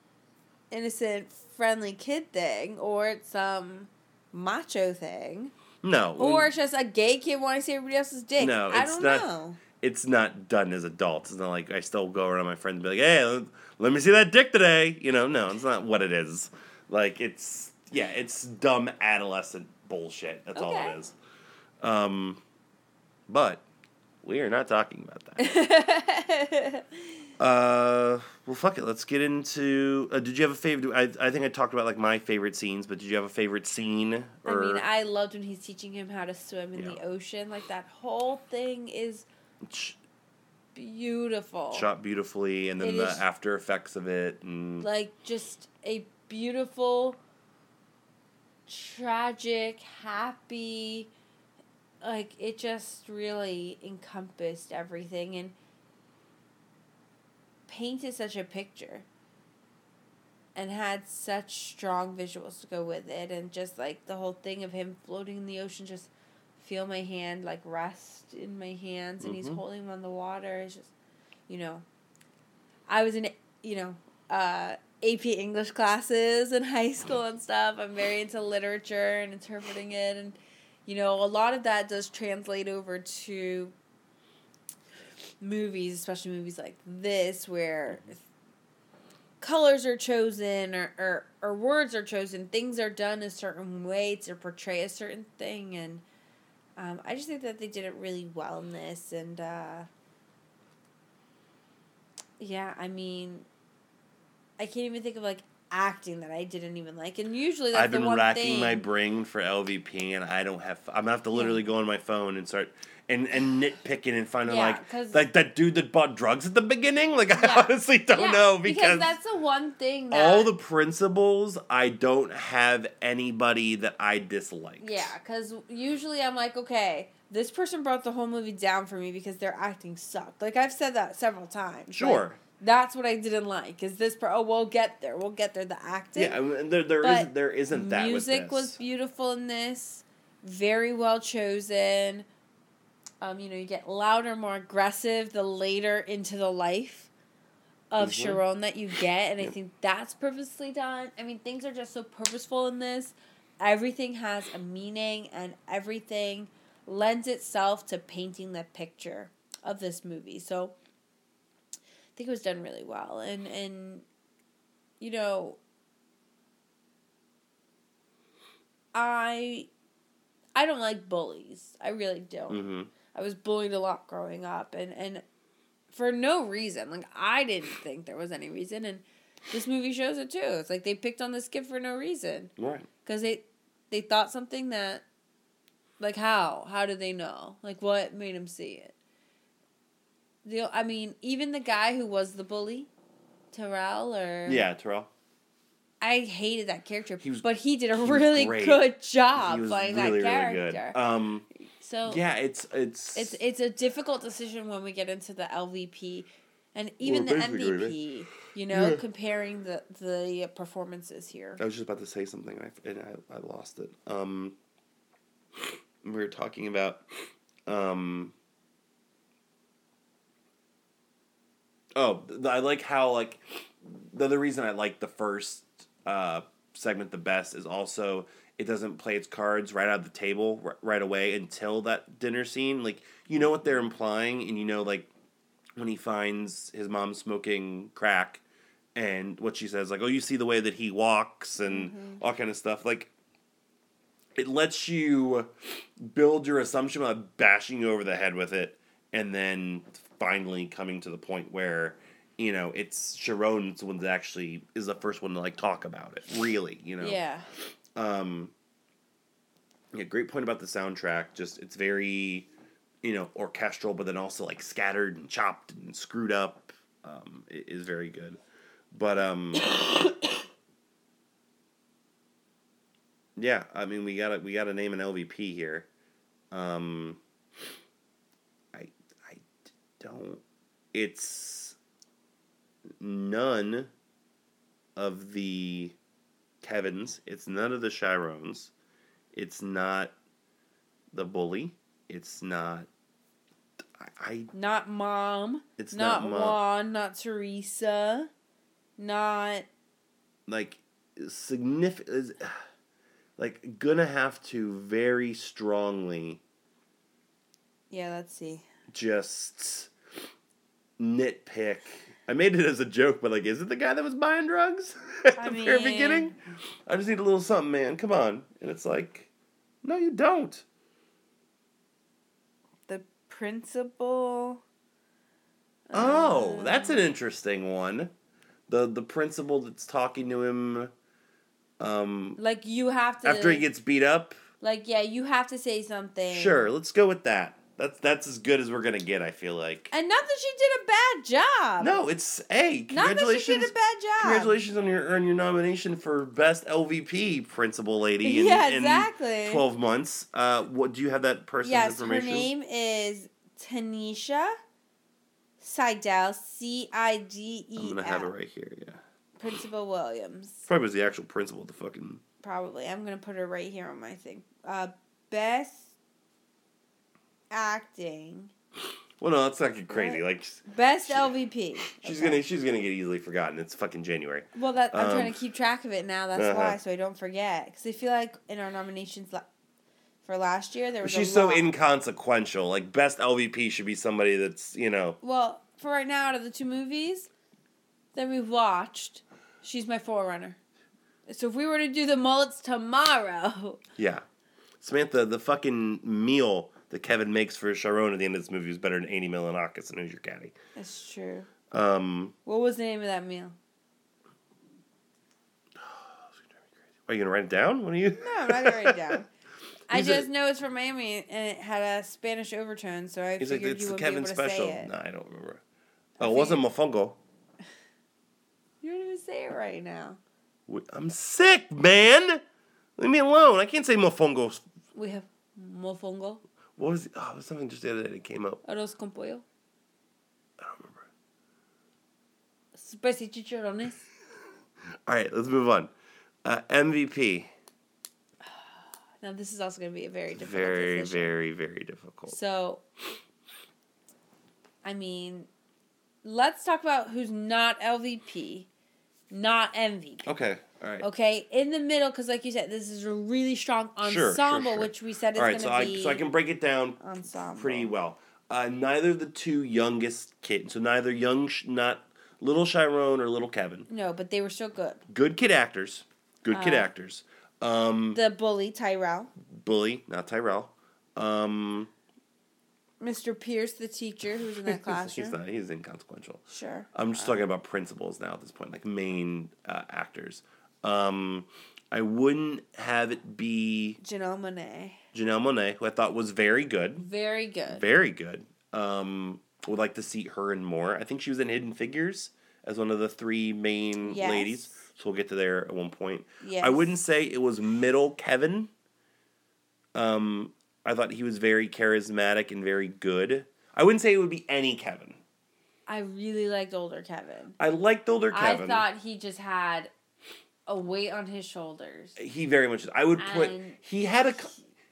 Speaker 1: innocent, friendly kid thing, or it's some macho thing,
Speaker 2: No.
Speaker 1: or it's just a gay kid wanting to see everybody else's dick.
Speaker 2: No,
Speaker 1: I don't
Speaker 2: not-
Speaker 1: know.
Speaker 2: it's not done as adults. It's not like I still go around my friends and be like, "Hey, let, let me see that dick today." You know, no, it's not what it is. Like it's yeah, it's dumb adolescent bullshit. That's all it is. Um, but we are not talking about that. uh, well, fuck it. Let's get into. Uh, did you have a favorite? I I think I talked about like my favorite scenes, but did you have a favorite scene? Or...
Speaker 1: I mean, I loved when he's teaching him how to swim in the ocean. Like, that whole thing is beautiful.
Speaker 2: shot beautifully, and then
Speaker 1: It
Speaker 2: the
Speaker 1: is-
Speaker 2: after effects of it, and
Speaker 1: like just a beautiful tragic happy like it just really encompassed everything and painted such a picture and had such strong visuals to go with it and just like the whole thing of him floating in the ocean just feel my hand like rest in my hands, and he's
Speaker 2: Mhm.
Speaker 1: holding him on the water. It's just, you know, I was in you know uh, AP English classes in high school and stuff. I'm very into literature and interpreting it, and you know, a lot of that does translate over to movies, especially movies like this, where colors are chosen or, or, or words are chosen, things are done a certain way to portray a certain thing, and um, I just think that they did it really well in this, and uh, yeah, I mean, I can't even think of like acting that I didn't even like, and usually that's
Speaker 2: I've
Speaker 1: the
Speaker 2: been
Speaker 1: one
Speaker 2: racking
Speaker 1: thing.
Speaker 2: my brain for LVP, and I don't have. I'm gonna have to literally go on my phone and start and and nitpicking and finding
Speaker 1: Yeah,
Speaker 2: like like that dude that bought drugs at the beginning. Like I
Speaker 1: Yeah.
Speaker 2: honestly don't
Speaker 1: Yeah,
Speaker 2: know because,
Speaker 1: that's the one thing that
Speaker 2: all the principles I don't have anybody that I dislike.
Speaker 1: Yeah, because usually I'm like, okay, this person brought the whole movie down for me because their acting sucked. Like I've said that several times. Like,
Speaker 2: Sure.
Speaker 1: That's what I didn't like. Is this? Per- oh, we'll get there. We'll get there. The acting.
Speaker 2: Yeah, I mean, there there is there isn't that
Speaker 1: music was beautiful in this. Very well chosen. Um, you know, you get louder, more aggressive the later into the life of
Speaker 2: Mhm.
Speaker 1: Chiron that you get, and I think that's purposely done. I mean, things are just so purposeful in this. Everything has a meaning, and everything lends itself to painting the picture of this movie. So, think it was done really well, and and you know, I I don't like bullies. I really don't.
Speaker 2: hmm
Speaker 1: I was bullied a lot growing up and and for no reason. Like I didn't think there was any reason and this movie shows it too. It's like they picked on this kid for no reason
Speaker 2: Right.
Speaker 1: cuz they they thought something that like how? How did they know? Like what made them see it? The I mean, even the guy who was the bully, Terrell or
Speaker 2: Yeah, Terrell.
Speaker 1: I hated that character,
Speaker 2: He was-
Speaker 1: but he did a
Speaker 2: was
Speaker 1: really
Speaker 2: great.
Speaker 1: good job
Speaker 2: he was
Speaker 1: playing
Speaker 2: really
Speaker 1: that
Speaker 2: really
Speaker 1: character.
Speaker 2: good. Um,
Speaker 1: so
Speaker 2: yeah, it's it's
Speaker 1: it's it's a difficult decision when we get into the LVP and even
Speaker 2: Well,
Speaker 1: the
Speaker 2: basically, right?
Speaker 1: MVP. You know,
Speaker 2: Yeah.
Speaker 1: comparing the the performances here.
Speaker 2: I was just about to say something and I, and I, I lost it. Um, we were talking about. Um, oh, I like how like the other reason I like the first uh, segment the best is also it doesn't play its cards right out of the table r- right away until that dinner scene. Like you know what they're implying, and you know like when he finds his mom smoking crack and what she says like oh you see the way that he walks and all kind of stuff like it lets you build your assumption without bashing you over the head with it and then finally coming to the point where you know it's Chiron's one that actually is the first one to like talk about it really you know?
Speaker 1: Yeah.
Speaker 2: um yeah great point about the soundtrack. Just it's very you know orchestral but then also like scattered and chopped and screwed up. Um it is very good. But um yeah i mean we gotta we gotta name an lvp here. Um don't it's none of the Kevins. It's none of the Chirons. It's not the bully. It's not. I.
Speaker 1: Not mom.
Speaker 2: it's
Speaker 1: not,
Speaker 2: not, mom.
Speaker 1: Juan. Not Teresa. Not.
Speaker 2: Like significant. Like gonna have to very strongly
Speaker 1: Yeah. Let's see.
Speaker 2: Just nitpick. I made it as a joke, but like, is it the guy that was buying drugs at
Speaker 1: I
Speaker 2: the very beginning? I just need a little something, man. Come on, and it's like, no, you don't.
Speaker 1: The principal.
Speaker 2: Oh,
Speaker 1: Uh,
Speaker 2: that's an interesting one. The the principal that's talking to him um
Speaker 1: Like you have to.
Speaker 2: after he gets beat up.
Speaker 1: Like yeah, you have to say something.
Speaker 2: Sure, let's go with that. That's that's as good as we're gonna get, I feel like.
Speaker 1: And not that she did a bad job.
Speaker 2: No, it's hey,
Speaker 1: Not that she did a bad job.
Speaker 2: Congratulations on your on your nomination for best LVP principal lady in,
Speaker 1: Yeah,
Speaker 2: in
Speaker 1: exactly.
Speaker 2: twelve months. Uh what do you have that person's information?
Speaker 1: Yes, her name is Tanisha Cidel, C I D E
Speaker 2: I'm gonna have it right here, yeah.
Speaker 1: Principal Williams.
Speaker 2: Probably was the actual principal of the fucking
Speaker 1: Probably. I'm gonna put her right here on my thing. Uh, best acting.
Speaker 2: Well, no, let's not get crazy. Like
Speaker 1: Best
Speaker 2: She-
Speaker 1: LVP.
Speaker 2: she's
Speaker 1: Okay.
Speaker 2: gonna she's gonna get easily forgotten. It's fucking January.
Speaker 1: Well, that I'm trying
Speaker 2: um,
Speaker 1: to keep track of it now. That's
Speaker 2: uh-huh.
Speaker 1: why, so I don't forget. Because I feel like in our nominations la- for last year, there was
Speaker 2: She's so
Speaker 1: lot.
Speaker 2: inconsequential. Like best LVP should be somebody that's you know.
Speaker 1: Well, for right now, out of the two movies that we've watched, she's my forerunner. So if we were to do the mullets tomorrow,
Speaker 2: Yeah, Samantha, the fucking meal that Kevin makes for Chiron at the end of this movie is better than Andy Milonakis and Who's Your Caddy.
Speaker 1: that's true.
Speaker 2: Um,
Speaker 1: What was the name of that meal?
Speaker 2: are you gonna write it down? What are you?
Speaker 1: No, I'm not gonna write it down. I just know it's from Miami and it had a Spanish overtone, so I
Speaker 2: He's like,
Speaker 1: figured
Speaker 2: it's
Speaker 1: you would
Speaker 2: Kevin
Speaker 1: be able to
Speaker 2: special.
Speaker 1: say it.
Speaker 2: No, I don't remember. Oh, it wasn't Mofongo.
Speaker 1: You don't even say it right now.
Speaker 2: I'm sick, man. Leave me alone. I can't say Mofongo.
Speaker 1: We have mofongo,
Speaker 2: What was? Oh, it was something just the other day that came up.
Speaker 1: arroz con pollo,
Speaker 2: I don't remember.
Speaker 1: spicy chicharrones.
Speaker 2: All right, let's move on. Uh, MVP.
Speaker 1: Now this is also going to be a very difficult
Speaker 2: Very,
Speaker 1: decision.
Speaker 2: very, very difficult.
Speaker 1: So, I mean, let's talk about who's not LVP, not MVP.
Speaker 2: Okay. All right.
Speaker 1: Okay, in the middle, because like you said, this is a really strong
Speaker 2: Sure, sure,
Speaker 1: ensemble,
Speaker 2: sure.
Speaker 1: which we said is
Speaker 2: All
Speaker 1: going
Speaker 2: right.
Speaker 1: to
Speaker 2: So I so I can break it down
Speaker 1: ensemble.
Speaker 2: pretty well. Uh, neither of the two youngest kids, so neither young, Sh- not little Chiron or little Kevin.
Speaker 1: No, but they were still good.
Speaker 2: Good kid actors. Good kid
Speaker 1: Uh,
Speaker 2: actors. Um,
Speaker 1: The bully Tyrell,
Speaker 2: bully, not Tyrell. Um,
Speaker 1: Mr. Pierce, the teacher who's in that classroom.
Speaker 2: he's not. He's inconsequential.
Speaker 1: Sure.
Speaker 2: I'm just talking about principals now at this point, like main uh, actors. Um, I wouldn't have it be
Speaker 1: Janelle Monáe,
Speaker 2: Janelle Monáe, who I thought was very good,
Speaker 1: very good.
Speaker 2: very good. Um, would like to see her in more. I think she was in Hidden Figures as one of the three main
Speaker 1: Yes.
Speaker 2: ladies. So we'll get to there at one point.
Speaker 1: Yes.
Speaker 2: I wouldn't say it was middle Kevin. Um, I thought he was very charismatic and very good. I wouldn't say it would be any Kevin.
Speaker 1: I really liked older Kevin.
Speaker 2: I liked older Kevin.
Speaker 1: I thought he just had a weight on his shoulders.
Speaker 2: he very much. I would put.
Speaker 1: And-
Speaker 2: he had a.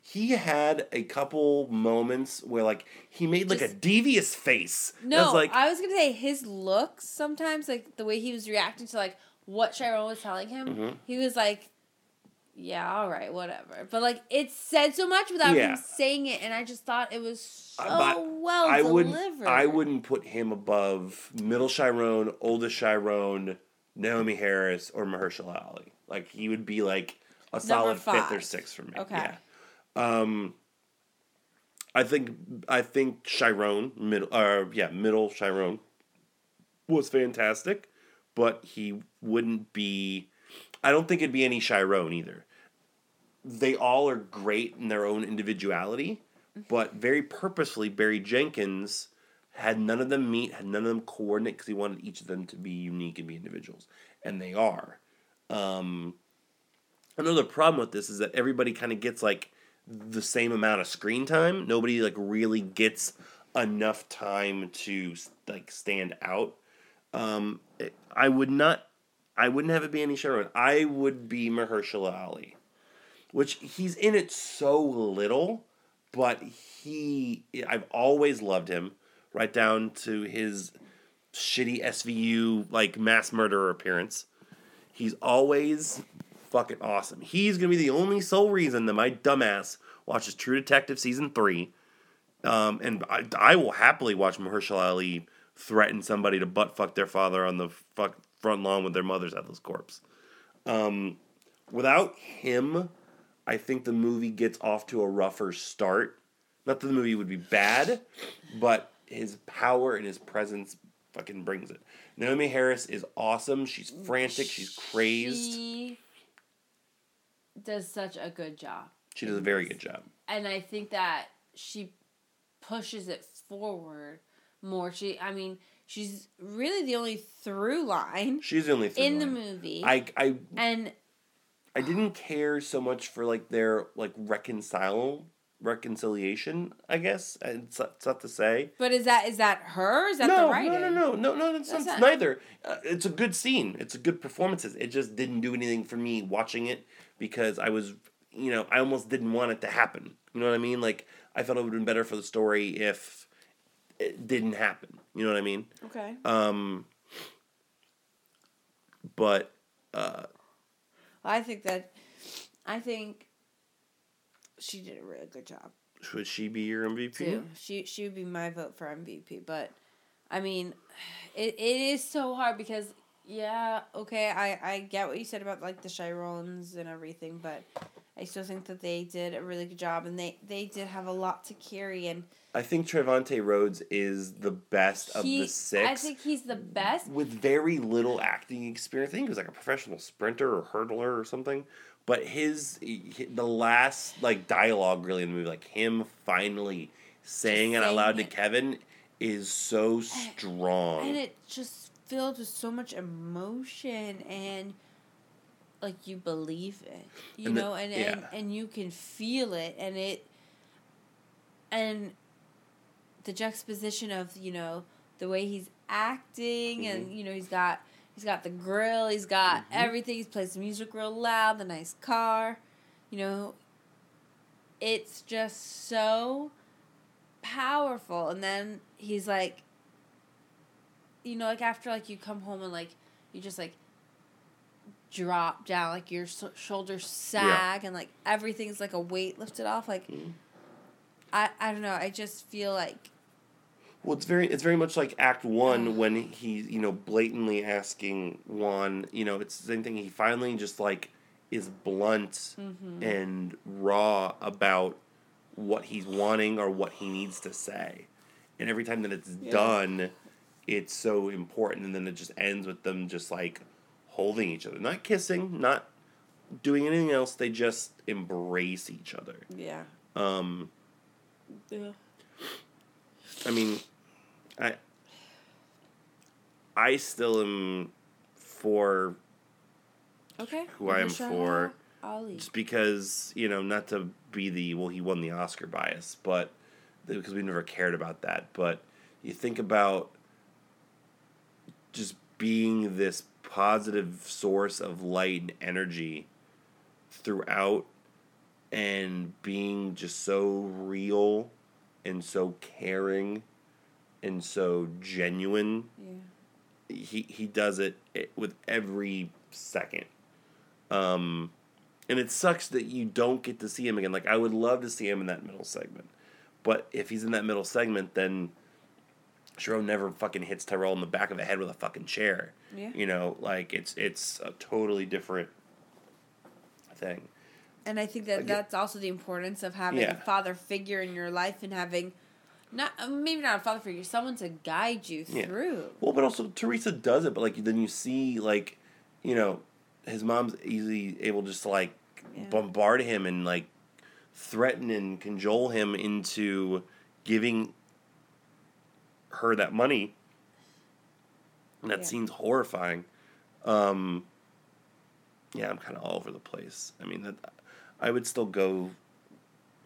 Speaker 2: He had a couple moments where like he made like a devious face.
Speaker 1: No,
Speaker 2: That's like
Speaker 1: I was gonna say his looks sometimes, like the way he was reacting to like what Chiron was telling him.
Speaker 2: Mhm.
Speaker 1: He was like, "Yeah, all right, whatever." But like it said so much without
Speaker 2: Yeah.
Speaker 1: him saying it, and I just thought it was so
Speaker 2: Uh, but
Speaker 1: well
Speaker 2: I wouldn't.
Speaker 1: delivered.
Speaker 2: I wouldn't put him above middle Chiron, oldest Chiron, Naomie Harris, or Mahershala Ali. Like he would be like a solid fifth or sixth for me.
Speaker 1: Okay.
Speaker 2: Yeah. Um. I think I think Chiron middle uh yeah middle Chiron was fantastic, but he wouldn't be. I don't think it'd be any Chiron either. They all are great in their own individuality, but very purposefully, Barry Jenkins had none of them meet, had none of them coordinate because he wanted each of them to be unique and be individuals, and they are. Um, another problem with this is that everybody kind of gets like the same amount of screen time. Nobody like really gets enough time to like stand out. Um, it- I would not. I wouldn't have it be any Chiron. I would be Mahershala Ali, which he's in it so little, but he. I've always loved him, right down to his shitty SVU like mass murderer appearance. He's always fucking awesome. He's gonna be the only sole reason that my dumbass watches True Detective season three. Um, and I, I will happily watch Mahershala Ali threaten somebody to butt fuck their father on the fuck front lawn with their mother's headless corpse. Um, without him, I think the movie gets off to a rougher start. Not that the movie would be bad, but his power and his presence fucking brings it. Naomie Harris is awesome. She's frantic. She's crazed.
Speaker 1: She does such a good job.
Speaker 2: She does a very good job.
Speaker 1: and I think that she pushes it forward more. She, I mean, she's really the only through line
Speaker 2: She's the only
Speaker 1: in the movie,
Speaker 2: I I
Speaker 1: and
Speaker 2: I didn't care so much for like their like reconcile reconciliation. I guess it's, it's not to say.
Speaker 1: but is that is that her? Is that
Speaker 2: no,
Speaker 1: the writing?
Speaker 2: no, no, no, no, no. It's,
Speaker 1: That's not-
Speaker 2: neither. Uh, it's a good scene. It's a good performances. It just didn't do anything for me watching it because I was you know, I almost didn't want it to happen. You know what I mean? Like I felt it would have been better for the story if it didn't happen. You know what I mean?
Speaker 1: Okay.
Speaker 2: Um, but uh,
Speaker 1: I think that, I think she did a really good job
Speaker 2: should she be your MVP?
Speaker 1: too. She she would be my vote for MVP, but I mean, it, it is so hard because yeah, okay, I I get what you said about like the Chirons and everything, but I still think that they did a really good job and they they did have a lot to carry and
Speaker 2: I think Trevante Rhodes is the best of the six.
Speaker 1: I think he's the best.
Speaker 2: with very little acting experience. I think he was like a professional sprinter or hurdler or something. But his he- the last like dialogue really in the movie, like him finally saying it out loud to. Kevin, is so strong.
Speaker 1: and it just filled with so much emotion and like you believe it you
Speaker 2: And
Speaker 1: know and, and
Speaker 2: yeah.
Speaker 1: and you can feel it and it and the juxtaposition of you know the way he's acting and
Speaker 2: Mm-hmm.
Speaker 1: you know he's got he's got the grill he's got everything he's plays the music real loud the nice car you know it's just so powerful and then he's like you know like after like you come home and like you just like drop down like your so- shoulders sag and like everything's like a weight lifted off like
Speaker 2: Mhm.
Speaker 1: i i don't know i just feel like
Speaker 2: Well, it's very it's very much like Act One when he's you know blatantly asking Juan. You know, it's the same thing. He finally just like is blunt and raw about what he's wanting or what he needs to say, and every time that it's
Speaker 1: Yeah.
Speaker 2: done, it's so important. And then it just ends with them just like holding each other, not kissing, not doing anything else. They just embrace each other.
Speaker 1: yeah
Speaker 2: Um,
Speaker 1: yeah
Speaker 2: I mean, I I still am for
Speaker 1: okay
Speaker 2: Who I am for,
Speaker 1: ali
Speaker 2: just because you know not to be the well he won the Oscar bias, but because we never cared about that. But you think about just being this positive source of light and energy throughout, and being just so real and so caring and so genuine
Speaker 1: yeah
Speaker 2: he he does it, it with every second. Um, and it sucks that you don't get to see him again. Like I would love to see him in that middle segment, but if he's in that middle segment, then Chiron never fucking hits Tyrell in the back of the head with a fucking chair.
Speaker 1: Yeah.
Speaker 2: You know, like it's it's a totally different thing.
Speaker 1: And I think that
Speaker 2: Again-
Speaker 1: that's also the importance of having
Speaker 2: Yeah.
Speaker 1: a father figure in your life and having not uh, maybe not a father figure, someone to guide you
Speaker 2: Yeah.
Speaker 1: through.
Speaker 2: Well, but also Teresa does it, but like then you see like, you know, his mom's easily able just to like
Speaker 1: Yeah.
Speaker 2: bombard him and like threaten and cajole him into giving her that money. And that
Speaker 1: Yeah.
Speaker 2: scene's horrifying. Um, yeah, I'm kind of all over the place. I mean, that I would still go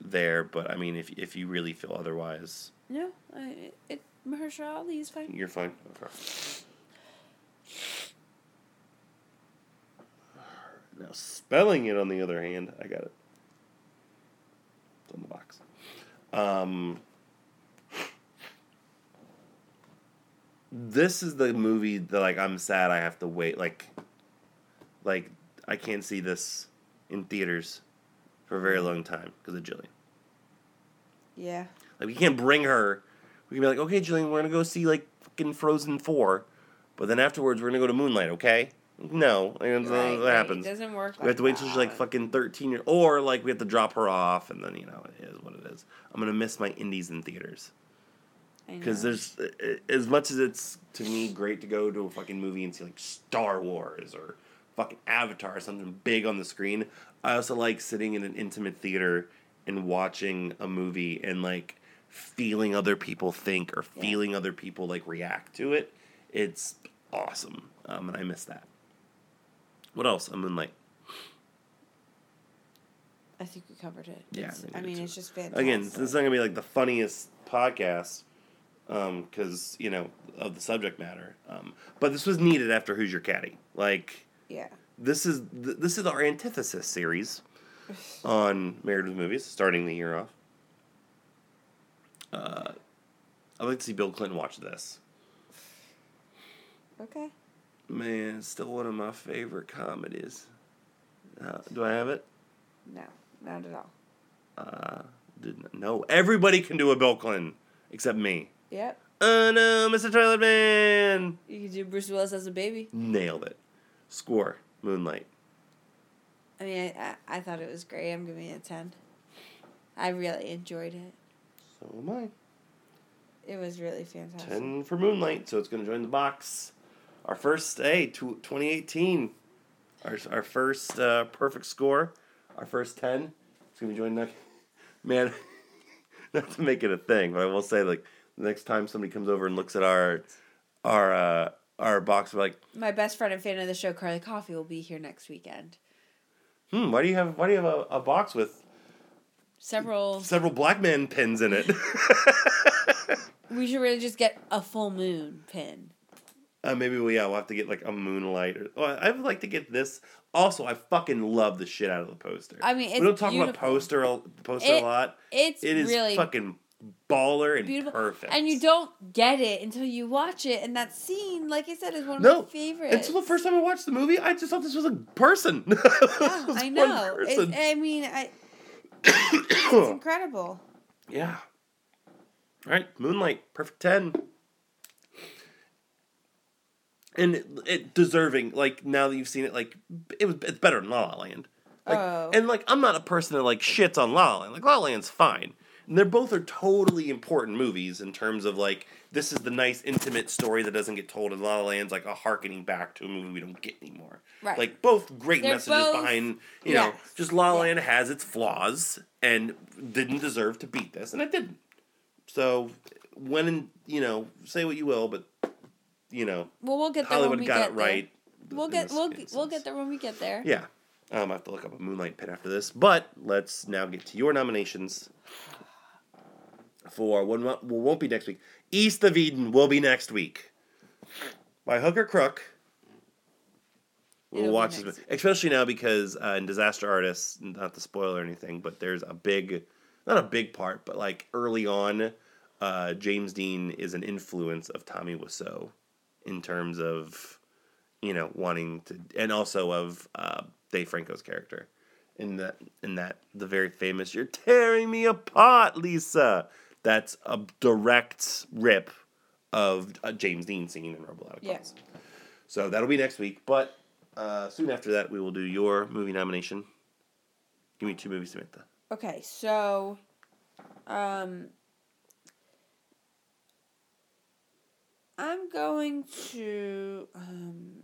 Speaker 2: there, but I mean, if if you really feel otherwise,
Speaker 1: No, I, it, Mahershala Ali is fine.
Speaker 2: you're fine. Okay. Now, spelling it, on the other hand, I got it. It's on the box. Um, this is the movie that, like, I'm sad I have to wait. Like, like I can't see this in theaters for a very long time because of Jillian.
Speaker 1: Yeah.
Speaker 2: Like we can't bring her. We can be like, okay, Jillian, we're gonna go see like fucking Frozen four, but then afterwards we're gonna go to Moonlight, okay? No, and
Speaker 1: Right,
Speaker 2: that
Speaker 1: right.
Speaker 2: happens.
Speaker 1: It doesn't work.
Speaker 2: We have to wait till she's like fucking thirteen, year, or like we have to drop her off, and then you know it is what it is. I'm gonna miss my indies in theaters because there's as much as it's to me great to go to a fucking movie and see like Star Wars or fucking Avatar or something big on the screen. I also like sitting in an intimate theater and watching a movie and like feeling other people think or
Speaker 1: Yeah.
Speaker 2: feeling other people like react to it. It's awesome, um, and I miss that. What else? I'm in like
Speaker 1: I think we covered it.
Speaker 2: Yeah,
Speaker 1: It's-
Speaker 2: I
Speaker 1: I mean, it's just fantastic.
Speaker 2: again. This is not gonna be like the funniest podcast because you know of the subject matter. Um, but this was needed after Who's Your Caddy. Like
Speaker 1: yeah.
Speaker 2: this is th- this is our antithesis series. On Married with Movies, starting the year off. Uh, I'd like to see Bill Clinton watch this.
Speaker 1: Okay.
Speaker 2: Man, still one of my favorite comedies. Uh, do I have it?
Speaker 1: No, not at all.
Speaker 2: Uh, didn't no. Everybody can do a Bill Clinton except me.
Speaker 1: Yep.
Speaker 2: Oh no, Mr. Toilet Man!
Speaker 1: You could do Bruce Willis as a baby.
Speaker 2: Nailed it. Score Moonlight.
Speaker 1: I mean, I, I, thought it was great. I'm giving it a 10. I really enjoyed it.
Speaker 2: So am I.
Speaker 1: It was really fantastic.
Speaker 2: 10 for Moonlight, so it's going to join the box. Our first, hey, tw 2018. Our, our first uh, perfect score. Our first 10. It's going to be joining that. Man, not to make it a thing, but I will say, like, the next time somebody comes over and looks at our our uh, our box, we're like,
Speaker 1: My best friend and fan of the show, Carly Coffee, will be here next weekend.
Speaker 2: Hmm, why do you have why do you have a, a box with
Speaker 1: Several.
Speaker 2: several black man pins in it?
Speaker 1: We should really just get a full moon pin.
Speaker 2: Uh, maybe we yeah, we'll have to get like a moonlight. Or, well, I would like to get this. Also, I fucking love the shit out of the poster.
Speaker 1: I mean, it's
Speaker 2: we don't talk
Speaker 1: beautiful.
Speaker 2: about poster a- poster
Speaker 1: It-
Speaker 2: a lot.
Speaker 1: It's
Speaker 2: It is
Speaker 1: really
Speaker 2: fucking baller and
Speaker 1: beautiful.
Speaker 2: perfect.
Speaker 1: And you don't get it until you watch it. And that scene, like I said, is one of
Speaker 2: no
Speaker 1: my favorites.
Speaker 2: Until the first time I watched the movie, I just thought this was a person.
Speaker 1: yeah, I know.
Speaker 2: person.
Speaker 1: It, I mean, I, it's incredible.
Speaker 2: yeah. All right, Moonlight, perfect ten. And it, it deserving, like now that you've seen it, like it was it's better than La La Land. Like,
Speaker 1: Oh.
Speaker 2: And like I'm not a person that like shits on La La Land. Like La La Land's fine. And they're both are totally important movies in terms of like this is the nice intimate story that doesn't get told in La La Land's like a harkening back to a movie we don't get anymore.
Speaker 1: Right.
Speaker 2: Like both great
Speaker 1: They're
Speaker 2: messages
Speaker 1: both-
Speaker 2: behind you know, just La La
Speaker 1: Yeah.
Speaker 2: Land has its flaws and didn't deserve to beat this, and it didn't. So when in, you know, say what you will, but you know,
Speaker 1: Well, we'll get there
Speaker 2: Hollywood
Speaker 1: when we
Speaker 2: got
Speaker 1: get
Speaker 2: it
Speaker 1: there.
Speaker 2: right.
Speaker 1: We'll get we'll
Speaker 2: instance.
Speaker 1: we'll get there when we get there.
Speaker 2: Yeah. Um, I have to look up a Moonlight pin after this. But let's now get to your nominations for what well, won't be next week. East of Eden will be next week. By hook or crook. We'll
Speaker 1: It'll
Speaker 2: watch this, especially now because uh, in Disaster Artists, not to spoil or anything, but there's a big, not a big part, but like early on, uh, James Dean is an influence of Tommy Wiseau in terms of, you know, wanting to, and also of uh, Dave Franco's character. In that, in that, the very famous "You're tearing me apart, Lisa." That's a direct rip of uh, James Dean singing in Rebel Without a
Speaker 1: Yeah.
Speaker 2: Cause. So that'll be next week. But uh, soon after that, we will do your movie nomination. Give me two movies, Samantha.
Speaker 1: Okay, so, um, I'm going to um,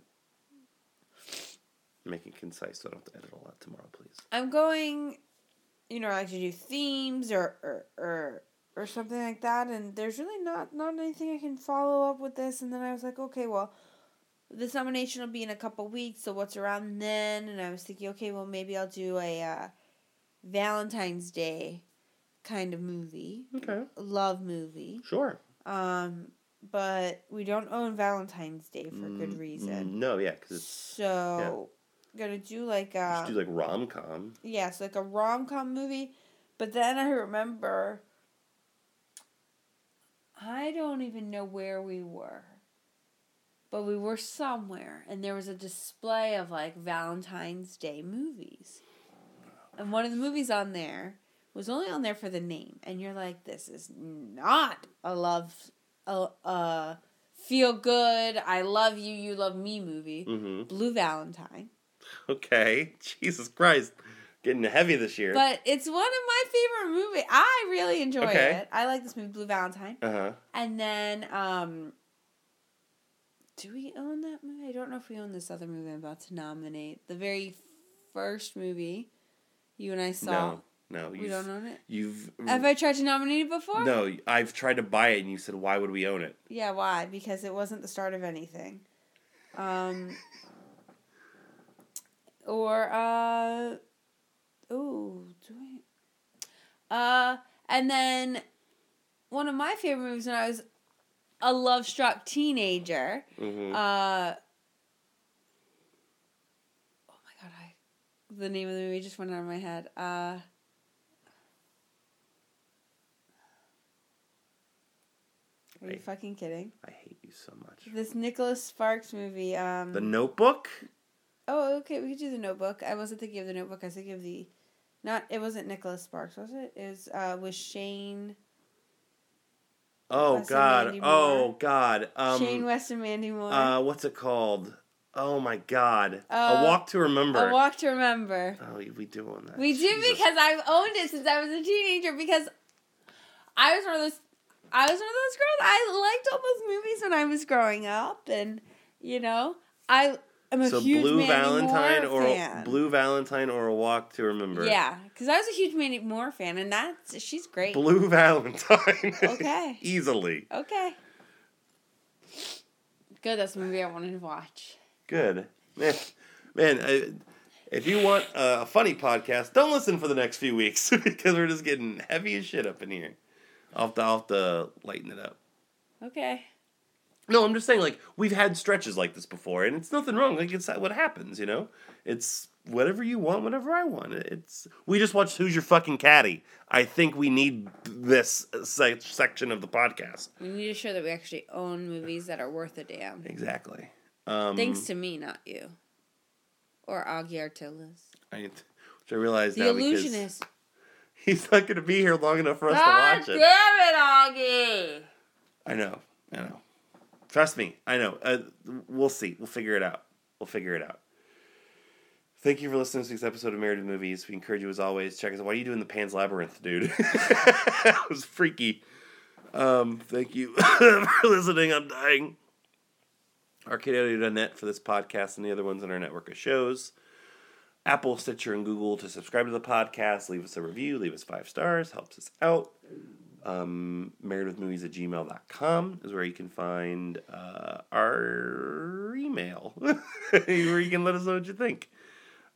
Speaker 2: Make it concise so I don't have to edit a lot tomorrow, please.
Speaker 1: I'm going, you know, I like to do themes or or or or something like that, and there's really not not anything I can follow up with this. And then I was like, okay, well, this nomination will be in a couple weeks, so what's around then? And I was thinking, okay, well, maybe I'll do a uh, Valentine's Day kind of movie,
Speaker 2: Okay.
Speaker 1: love movie.
Speaker 2: Sure.
Speaker 1: Um, but we don't own Valentine's Day for good
Speaker 2: Mm,
Speaker 1: reason.
Speaker 2: No, yeah, because it's
Speaker 1: So, gonna do like a
Speaker 2: just do like rom com.
Speaker 1: yeah, it's like a rom com movie. But then I remember I don't even know where we were. But we were somewhere and there was a display of like Valentine's Day movies. And one of the movies on there was only on there for the name. And you're like, this is not a love a uh feel good, I love you, you love me movie.
Speaker 2: Mm-hmm.
Speaker 1: Blue Valentine.
Speaker 2: Okay. Jesus Christ. Getting heavy this year.
Speaker 1: But it's one of my favorite movies. I really enjoy
Speaker 2: Okay.
Speaker 1: it. I like this movie, Blue Valentine.
Speaker 2: uh huh.
Speaker 1: And then, um, do we own that movie? I don't know if we own this other movie I'm about to nominate. The very first movie you and I saw.
Speaker 2: No, no.
Speaker 1: we don't own it.
Speaker 2: You've
Speaker 1: Have I tried to nominate it before?
Speaker 2: no. I've tried to buy it, and you said, "Why would we own it?"
Speaker 1: Yeah, why? Because it wasn't the start of anything. Um, or, uh, ooh, do I? Uh, and then one of my favorite movies when I was a love struck teenager.
Speaker 2: Mm-hmm.
Speaker 1: Uh, oh my god, I the name of the movie just went out of my head. Uh, are you fucking kidding?
Speaker 2: I hate you so much.
Speaker 1: This Nicholas Sparks movie. Um,
Speaker 2: The Notebook.
Speaker 1: Oh, okay, we could do the Notebook. I wasn't thinking of the Notebook. I was thinking of the, not. It wasn't Nicholas Sparks, was it? It was uh, with Shane.
Speaker 2: Oh
Speaker 1: Wes and
Speaker 2: God. Oh God. Um,
Speaker 1: Shane West and Mandy Moore.
Speaker 2: uh, what's it called? Oh my God.
Speaker 1: Uh,
Speaker 2: a Walk to Remember.
Speaker 1: A Walk to Remember.
Speaker 2: oh, we- we do own that.
Speaker 1: We do
Speaker 2: Jesus.
Speaker 1: because I've owned it since I was a teenager because I was one of those I was one of those girls. I liked all those movies when I was growing up and you know, I am a
Speaker 2: so
Speaker 1: huge
Speaker 2: Blue
Speaker 1: Mandy
Speaker 2: Valentine
Speaker 1: Moore
Speaker 2: or
Speaker 1: fan.
Speaker 2: Blue Valentine or a Walk to Remember.
Speaker 1: Yeah, cuz I was a huge Mandy Moore fan and that's she's great.
Speaker 2: Blue Valentine.
Speaker 1: Okay.
Speaker 2: Easily.
Speaker 1: Okay. Good, that's a movie I wanted to watch.
Speaker 2: Good. Man, man I, if you want a funny podcast, don't listen for the next few weeks because we're just getting heavy as shit up in here. I'll have to, I'll have to lighten it up.
Speaker 1: Okay.
Speaker 2: No, I'm just saying, like, we've had stretches like this before, and it's nothing wrong. Like, it's what happens, you know? It's whatever you want, whatever I want. It's We just watched Who's Your Fucking Caddy. I think we need this se- section of the podcast.
Speaker 1: We need to show that we actually own movies that are worth a damn.
Speaker 2: Exactly. Um,
Speaker 1: Thanks to me, not you. Or Augie Artillas.
Speaker 2: I, which I realize
Speaker 1: The
Speaker 2: now because
Speaker 1: Illusionist.
Speaker 2: he's not going to be here long enough for us
Speaker 1: God
Speaker 2: to watch it.
Speaker 1: damn it, Augie!
Speaker 2: I know. I know. Trust me. I know. Uh, we'll see. We'll figure it out. We'll figure it out. Thank you for listening to this week's episode of Married Movies. We encourage you, as always, check us out. Why are you doing the Pan's Labyrinth, dude? that was freaky. Um, thank you for listening. I'm dying. ArcadeAudio.net for this podcast and the other ones in our network of shows. Apple, Stitcher, and Google to subscribe to the podcast. Leave us a review. Leave us five stars. Helps us out um, marriedwithmovies at gmail.com is where you can find uh, our email where you can let us know what you think.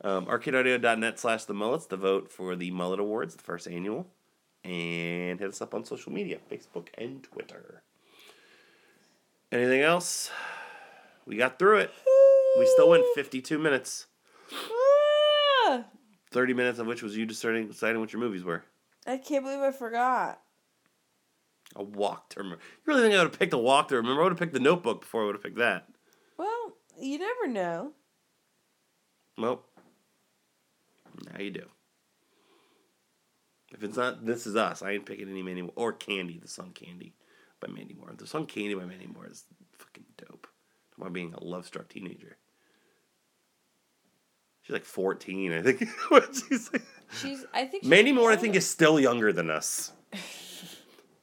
Speaker 2: Um, arcadeaudio.net slash the mullets to vote for the mullet awards the first annual. And hit us up on social media facebook and twitter. Anything else? We got through it. We still went 52 minutes.
Speaker 1: Ah,
Speaker 2: 30 minutes of which was you deciding, deciding what your movies were.
Speaker 1: I can't believe I forgot.
Speaker 2: A walk to remember. You really think I would have picked a walk to remember? I would have picked the notebook before I would have picked that.
Speaker 1: Well, you never know.
Speaker 2: Well, now you do. If it's not This Is Us, I ain't picking any Mandy Moore. Or Candy, the song Candy by Mandy Moore. The song Candy by Mandy Moore is fucking dope. Talk about being a love struck teenager. She's like 14, I think. What'd?
Speaker 1: She's. I think. she's
Speaker 2: Mandy Moore, I think, is still younger than us.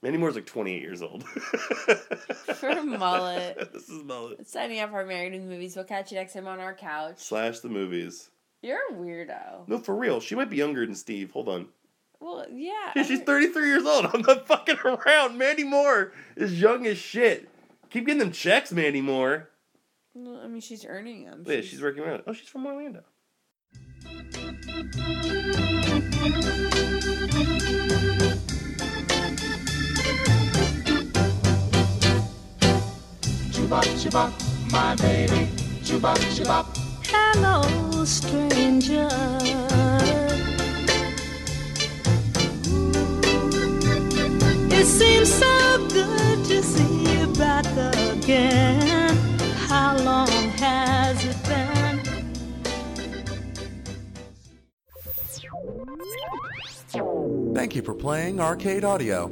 Speaker 2: Mandy Moore's like 28 years old.
Speaker 1: For mullet.
Speaker 2: this is mullet.
Speaker 1: Signing up for Married with Movies. We'll catch you next time on our couch.
Speaker 2: Slash the movies.
Speaker 1: You're a weirdo.
Speaker 2: No, for real. She might be younger than Steve. Hold on.
Speaker 1: Well, yeah.
Speaker 2: Yeah, she's 33 years old. I'm not fucking around. Mandy Moore is young as shit. Keep getting them checks, Mandy Moore.
Speaker 1: Well, I mean, she's earning them.
Speaker 2: Yeah, she's working around. Oh, she's from Orlando.
Speaker 3: Chubop, chubop, my baby. Chubop, chubop.
Speaker 4: Hello, stranger. It seems so good to see you back again. How long has it been?
Speaker 5: Thank you for playing Arcade Audio.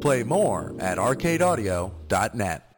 Speaker 5: Play more at arcadeaudio.net.